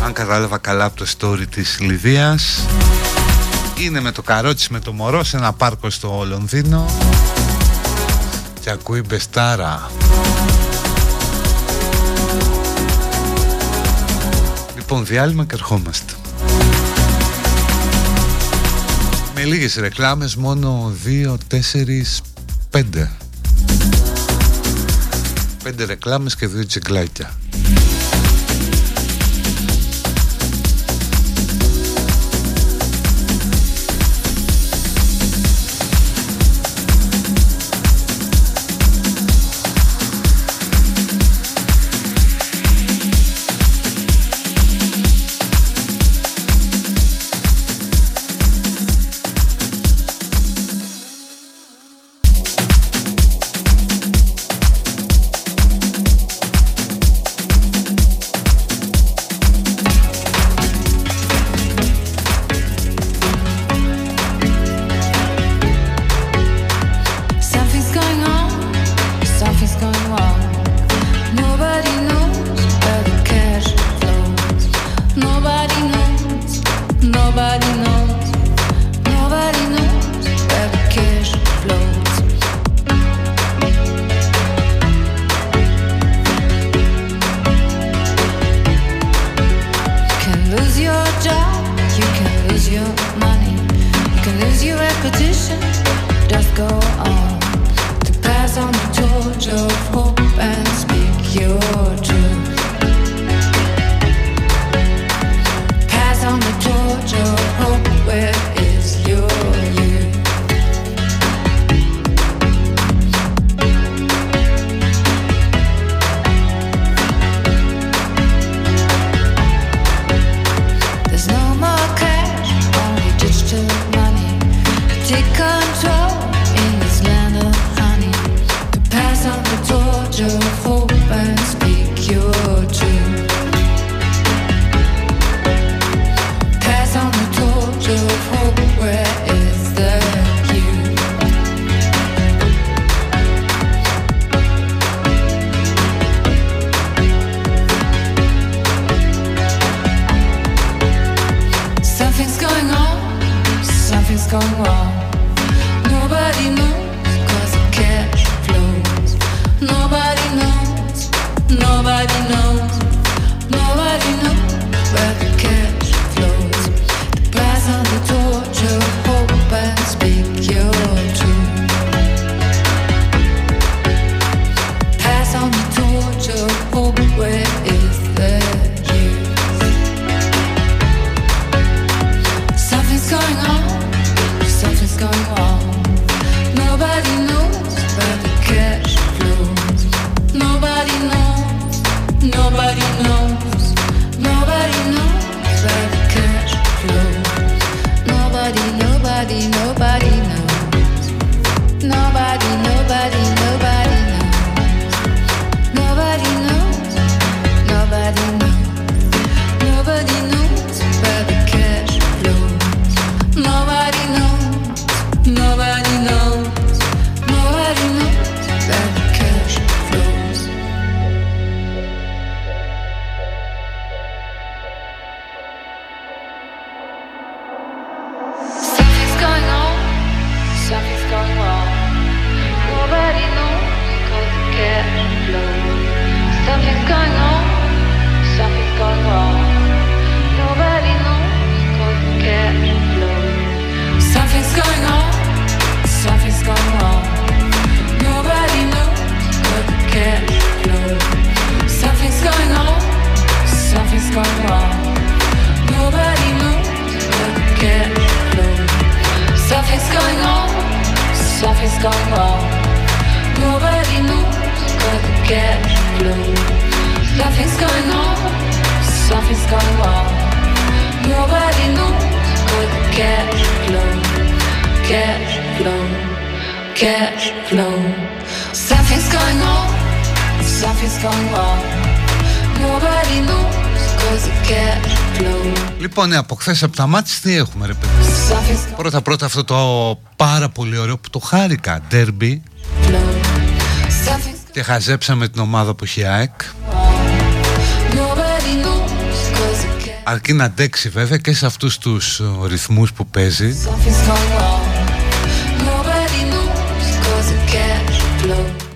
Αν κατάλαβα καλά από το story της Λιδίας Είναι με το καρότσι με το μωρό σε ένα πάρκο στο Λονδίνο Και ακούει μπεστάρα. Λοιπόν διάλειμμα και ερχόμαστε. Με λίγες ρεκλάμες μόνο 2, 4, 5 πέντε ρεκλάμες και δύο τσιγκλάκια. Χθες από τα μάτια τι έχουμε, ρε παιδί. Πρώτα πρώτα αυτό το πάρα πολύ ωραίο που το χάρηκα. Ντέρμπι. Και χαζέψαμε την ομάδα που έχει ΑΕΚ. Αρκεί να αντέξει βέβαια και σε αυτούς τους ρυθμούς που παίζει.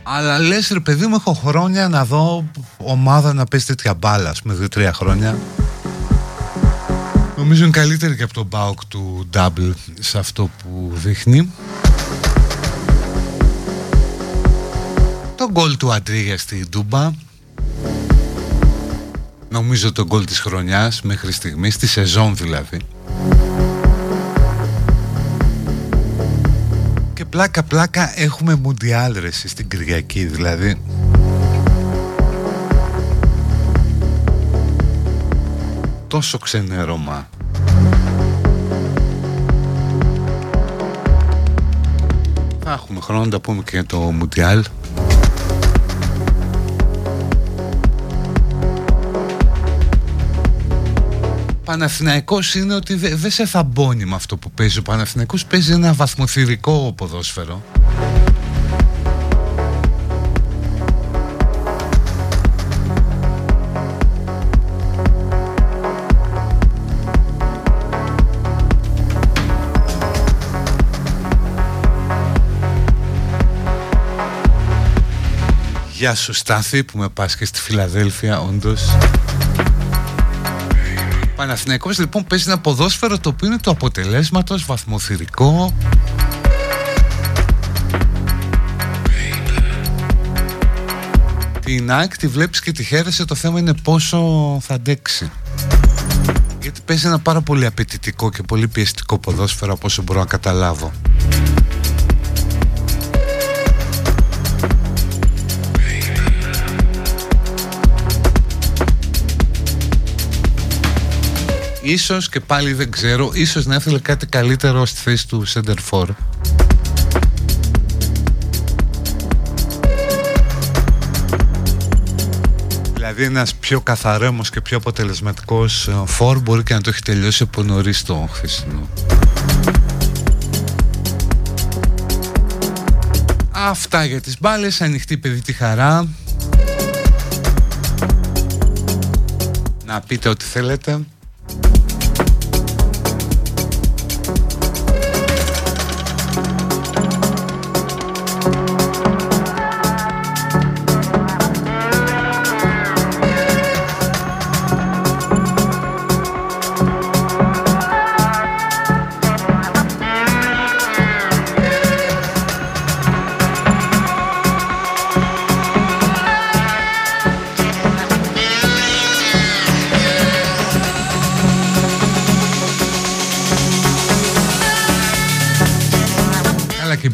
Αλλά λες ρε παιδί μου έχω χρόνια να δω ομάδα να παίζει τέτοια μπάλα με δύο-τρία χρόνια Νομίζω είναι καλύτερη και από τον Μπάουκ του Double σε αυτό που δείχνει. Το γκολ του Αντρίγια στη Ντούμπα. Νομίζω το γκολ της χρονιάς μέχρι στιγμής, στη σεζόν δηλαδή. Και πλάκα πλάκα έχουμε μουντιάλ στην Κυριακή δηλαδή. Τόσο ξενέρωμα έχουμε χρόνο να τα πούμε και για το Μουντιάλ. Παναθηναϊκός είναι ότι δεν σε θαμπώνει με αυτό που παίζει. Ο Παναθηναϊκός παίζει ένα βαθμοθυρικό ποδόσφαιρο Γεια σου Στάθη που με πας και στη Φιλαδέλφια όντως. Παναθηναϊκός λοιπόν παίζει ένα ποδόσφαιρο το οποίο είναι το αποτελέσματος βαθμοθυρικό. Την ΑΕΚ τη βλέπεις και τη χαίρεσαι το θέμα είναι πόσο θα αντέξει. Γιατί παίζει ένα πάρα πολύ απαιτητικό και πολύ πιεστικό ποδόσφαιρο από όσο μπορώ να καταλάβω Ίσως και πάλι δεν ξέρω Ίσως να ήθελε κάτι καλύτερο στη θέση του Center For Δηλαδή ένας πιο καθαρέμος και πιο αποτελεσματικός φόρ ε, μπορεί και να το έχει τελειώσει από νωρίς το χθεσινό. Αυτά για τις μπάλες, ανοιχτή παιδί τη χαρά. Να πείτε ό,τι θέλετε. Thank you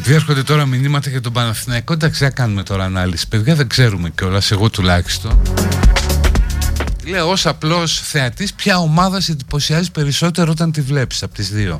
Διέρχονται τώρα μηνύματα για τον Παναθηναϊκό. Εντάξει, θα κάνουμε τώρα ανάλυση. Παιδιά, δεν ξέρουμε κιόλας, εγώ τουλάχιστον. Λέω ως απλός θεατής ποια ομάδα σε εντυπωσιάζει περισσότερο όταν τη βλέπεις από τις δύο;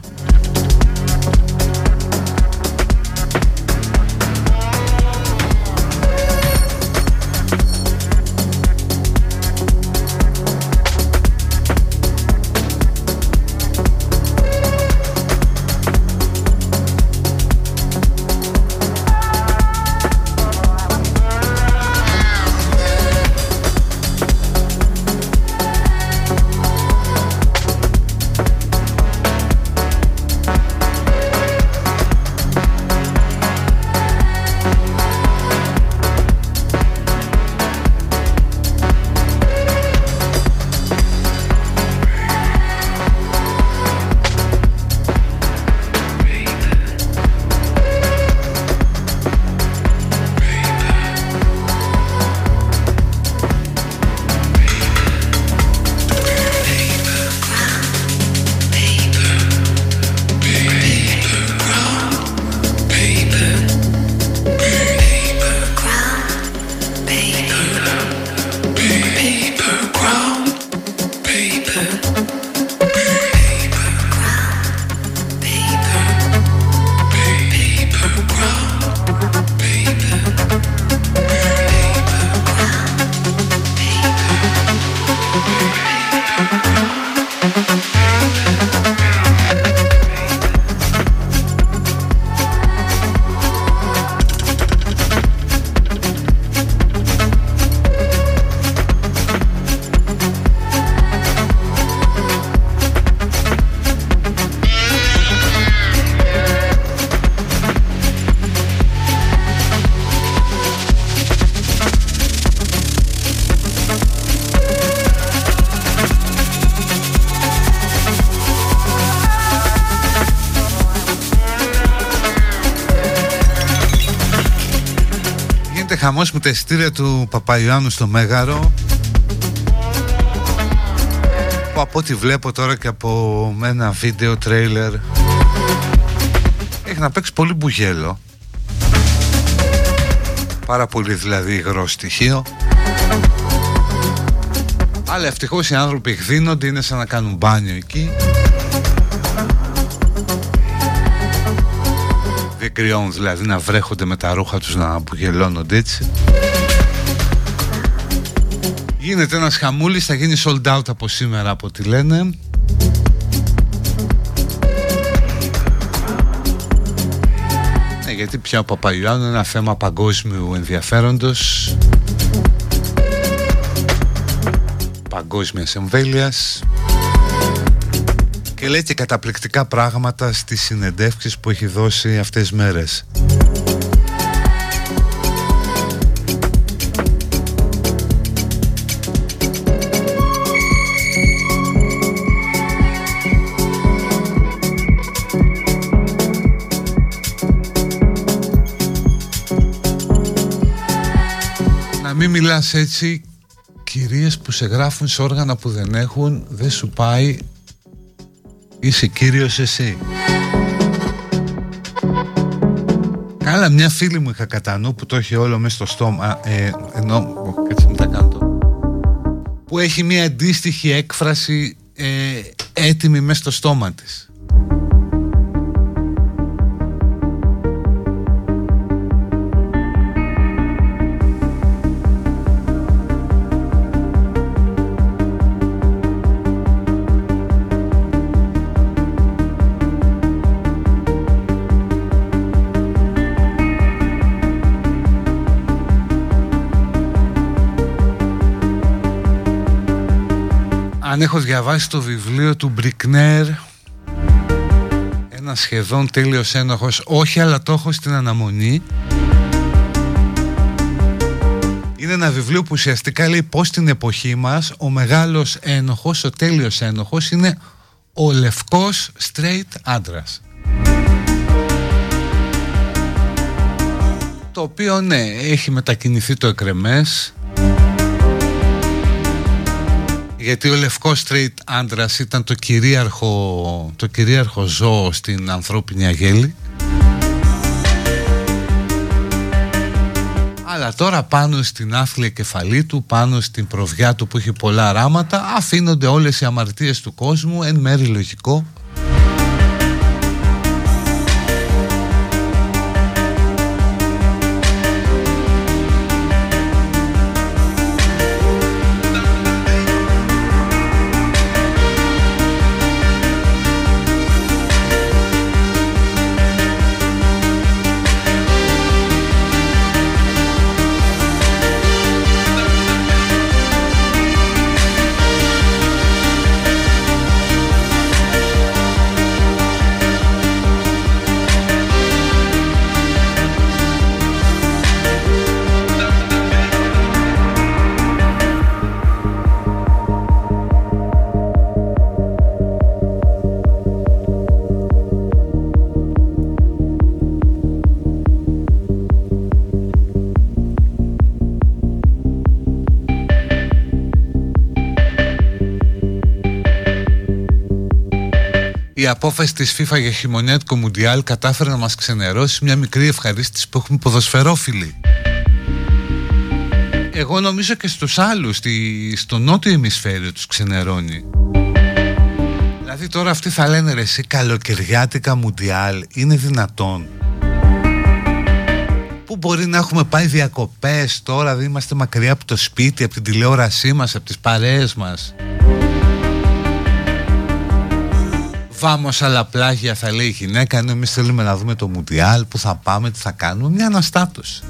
Χαμός με τα εισιτήρια του Παπαϊωάννου στο Μέγαρο. Που από ό,τι βλέπω τώρα και από ένα βίντεο τρέιλερ έχει να παίξει πολύ μπουγέλο. Πάρα πολύ δηλαδή υγρό στοιχείο. Αλλά ευτυχώς οι άνθρωποι εκδίνονται είναι σαν να κάνουν μπάνιο εκεί κρυών δηλαδή να βρέχονται με τα ρούχα τους να απογελώνονται έτσι. Γίνεται ένας χαμούλης, θα γίνει sold out από σήμερα από ό,τι λένε. Ναι, γιατί πια ο Παπαϊωάννου είναι ένα θέμα παγκόσμιου ενδιαφέροντος. Παγκόσμιας εμβέλειας και λέει και καταπληκτικά πράγματα στις συνεντεύξεις που έχει δώσει αυτές τις μέρες. Να μην μιλάς έτσι κυρίες που σε γράφουν σε όργανα που δεν έχουν δεν σου πάει Είσαι κύριος εσύ. Καλά μια φίλη μου είχα κατά νου που το έχει όλο μέσα στο στόμα ε, ενώ, κάτσε μην τα κάνω που έχει μια αντίστοιχη έκφραση ε, έτοιμη μέσα στο στόμα της έχω διαβάσει το βιβλίο του Μπρικνέρ. Ένα σχεδόν τέλειος ένοχος. Όχι αλλά το έχω στην αναμονή. Είναι ένα βιβλίο που ουσιαστικά λέει πως στην εποχή μας ο μεγάλος ένοχος, ο τέλειος ένοχος είναι ο λευκός straight άντρας. Το οποίο ναι έχει μετακινηθεί το εκρεμές γιατί ο λευκός straight άντρας ήταν το κυρίαρχο, το κυρίαρχο ζώο στην ανθρώπινη αγέλη. Αλλά Αλλά τώρα πάνω στην άθλια κεφαλή του, πάνω στην προβιά του που έχει πολλά ράματα, αφήνονται όλες οι αμαρτίες του κόσμου, εν μέρη λογικό, η απόφαση της FIFA για χειμωνιάτικο Μουντιάλ κατάφερε να μας ξενερώσει μια μικρή ευχαρίστηση που έχουμε ποδοσφαιρόφιλοι. Εγώ νομίζω και στους άλλους, στη, στο νότιο ημισφαίριο τους ξενερώνει. Δηλαδή τώρα αυτοί θα λένε ρε εσύ καλοκαιριάτικα Μουντιάλ είναι δυνατόν. Πού μπορεί να έχουμε πάει διακοπές τώρα, δεν είμαστε μακριά από το σπίτι, από την τηλεόρασή μας, από τις παρέες μας. Βάμος άλλα πλάγια θα λέει η γυναίκα. Ενώ εμείς θέλουμε να δούμε το Μουντιάλ που θα πάμε, τι θα κάνουμε. Μια αναστάτωση.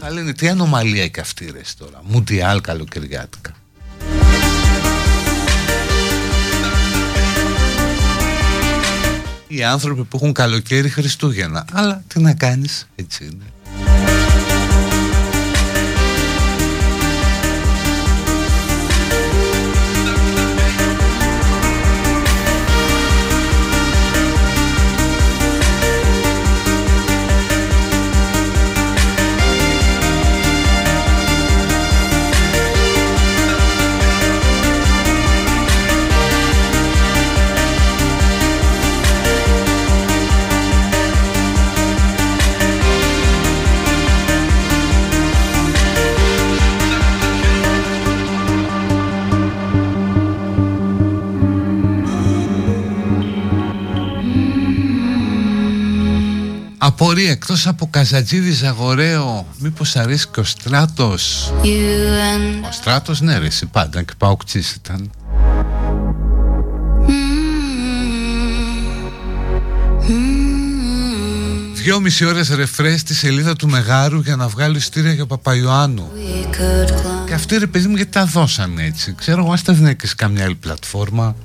Θα λένε τι ανομαλία και αυτή ρε τώρα. Μουντιάλ καλοκαιριάτικα. Οι άνθρωποι που έχουν καλοκαίρι Χριστούγεννα. Αλλά τι να κάνεις έτσι είναι Απορία εκτός από Καζατζίδης Ζαγορέο Μήπως αρέσει και ο Στράτος; Ο Στράτος ναι ρε εσύ πάντα και παουκτσής ήταν. Δυόμιση ώρες ρεφρές στη σελίδα του Μεγάρου για να βγάλει στήρια για Παπαϊωάννου. Και αυτοί ρε παιδί μου γιατί τα δώσαν έτσι; Ξέρω εγώ ας τα δίνει και σε καμιά άλλη πλατφόρμα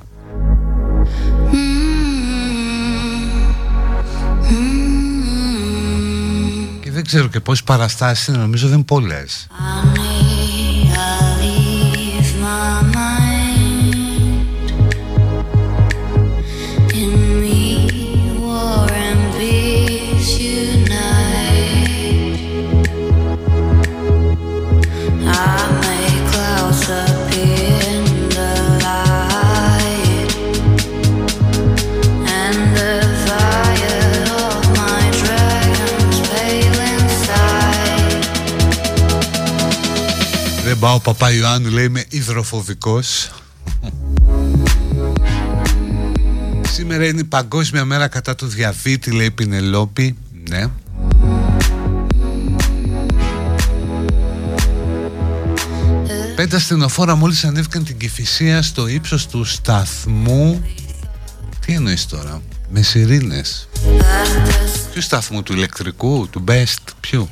δεν ξέρω και πόσες παραστάσεις είναι, νομίζω δεν είναι πολλές. Μπα ο παπά Ιωάννου λέει είμαι υδροφοβικός. Σήμερα είναι η παγκόσμια μέρα κατά του διαβήτη λέει η Πινελόπη. Ναι. Πέντε ασθενοφόρα μόλις ανέβηκαν την κυφυσία στο ύψος του σταθμού. Τι εννοείς τώρα Με σιρήνες; Ποιου σταθμού του ηλεκτρικού, του best, ποιου;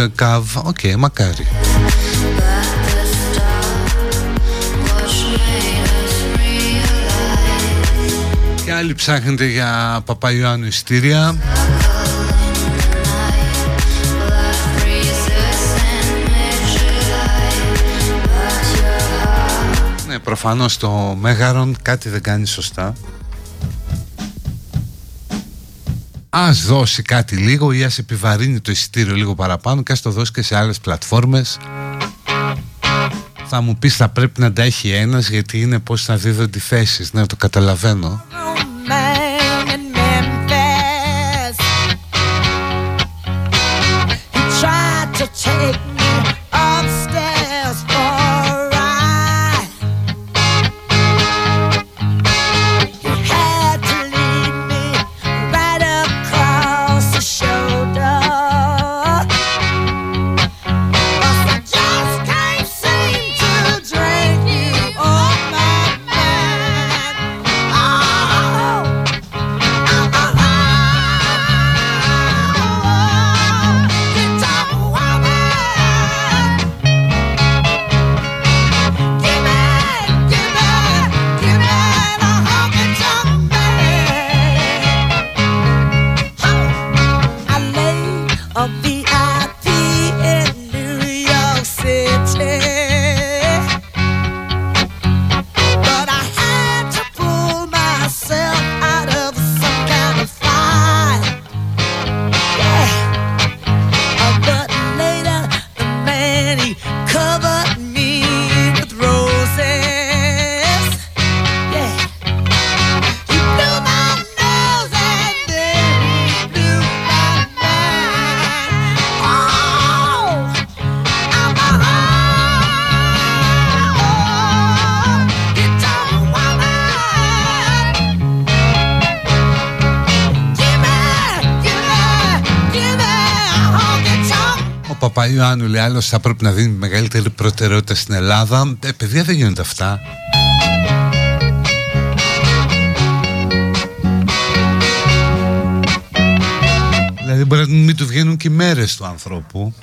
Άσκηση το ΕΚΑΒ οκ okay, μακάρι. Και άλλοι ψάχνετε για Παπαϊωάννου εισιτήρια Ναι, προφανώς το Μέγαρον κάτι δεν κάνει σωστά ας δώσει κάτι λίγο ή ας επιβαρύνει το εισιτήριο λίγο παραπάνω και ας το δώσει και σε άλλες πλατφόρμες. Θα μου πεις θα πρέπει να τα έχει ένας γιατί είναι πως θα δίδονται θέσεις. Ναι το καταλαβαίνω θα πρέπει να δίνει μεγαλύτερη προτεραιότητα στην Ελλάδα. Ε, παιδιά δεν γίνονται αυτά. Δηλαδή μπορεί να μην του βγαίνουν και οι μέρες του ανθρώπου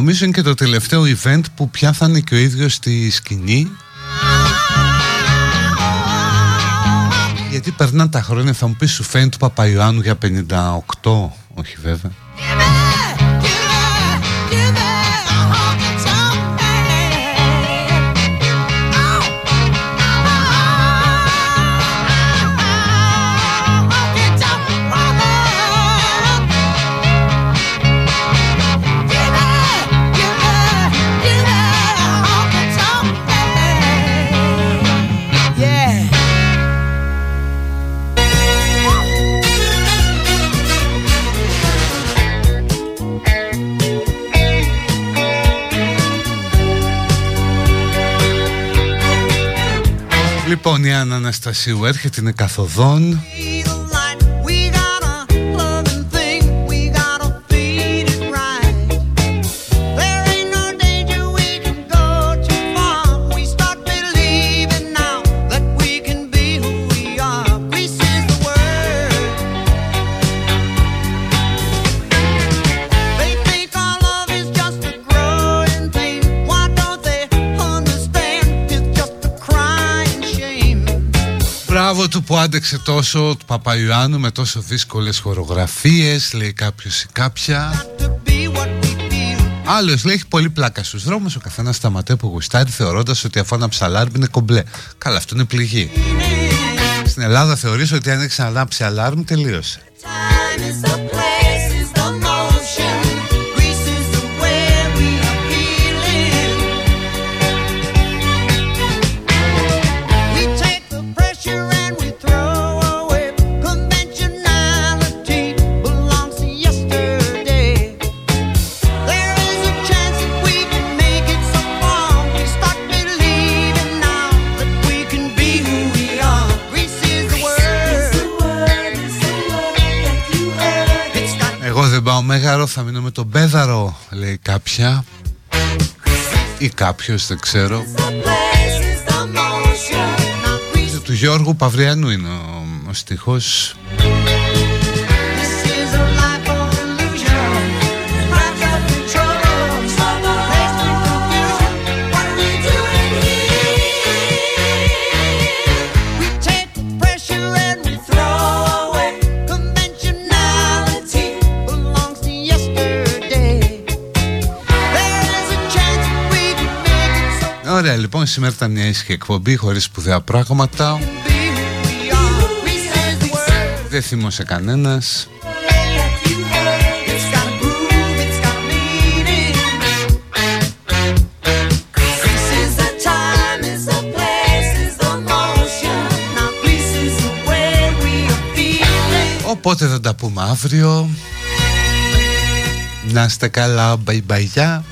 νομίζω είναι και το τελευταίο event που πια θα είναι και ο ίδιος στη σκηνή. Γιατί περνάνε τα χρόνια θα μου πεις σου φαίνεται του Παπαϊωάννου για 58 Όχι βέβαια Λοιπόν η Άννα Αναστασίου. Έρχεται είναι καθοδόν άντεξε τόσο του Παπαϊωάννου με τόσο δύσκολες χορογραφίες λέει κάποιος ή κάποια Άλλος λέει έχει πολύ πλάκα στους δρόμους. Ο καθένας σταματάει που γουστάρει θεωρώντας ότι αφού ένα ψαλάρμ είναι κομπλέ. Καλά, αυτό είναι πληγή. Στην Ελλάδα θεωρείς ότι αν έχεις ανάψει αλάρμ τελείωσε. Θα μείνω με τον πέδαρο λέει κάποια. Ή κάποιος δεν ξέρω. Του Γιώργου Παυριανού είναι ο, ο στίχος λοιπόν σήμερα ήταν μια ήσυχη εκπομπή χωρίς σπουδαία πράγματα. Δεν θύμωσε κανένας. Οπότε θα τα πούμε αύριο. Να είστε καλά, bye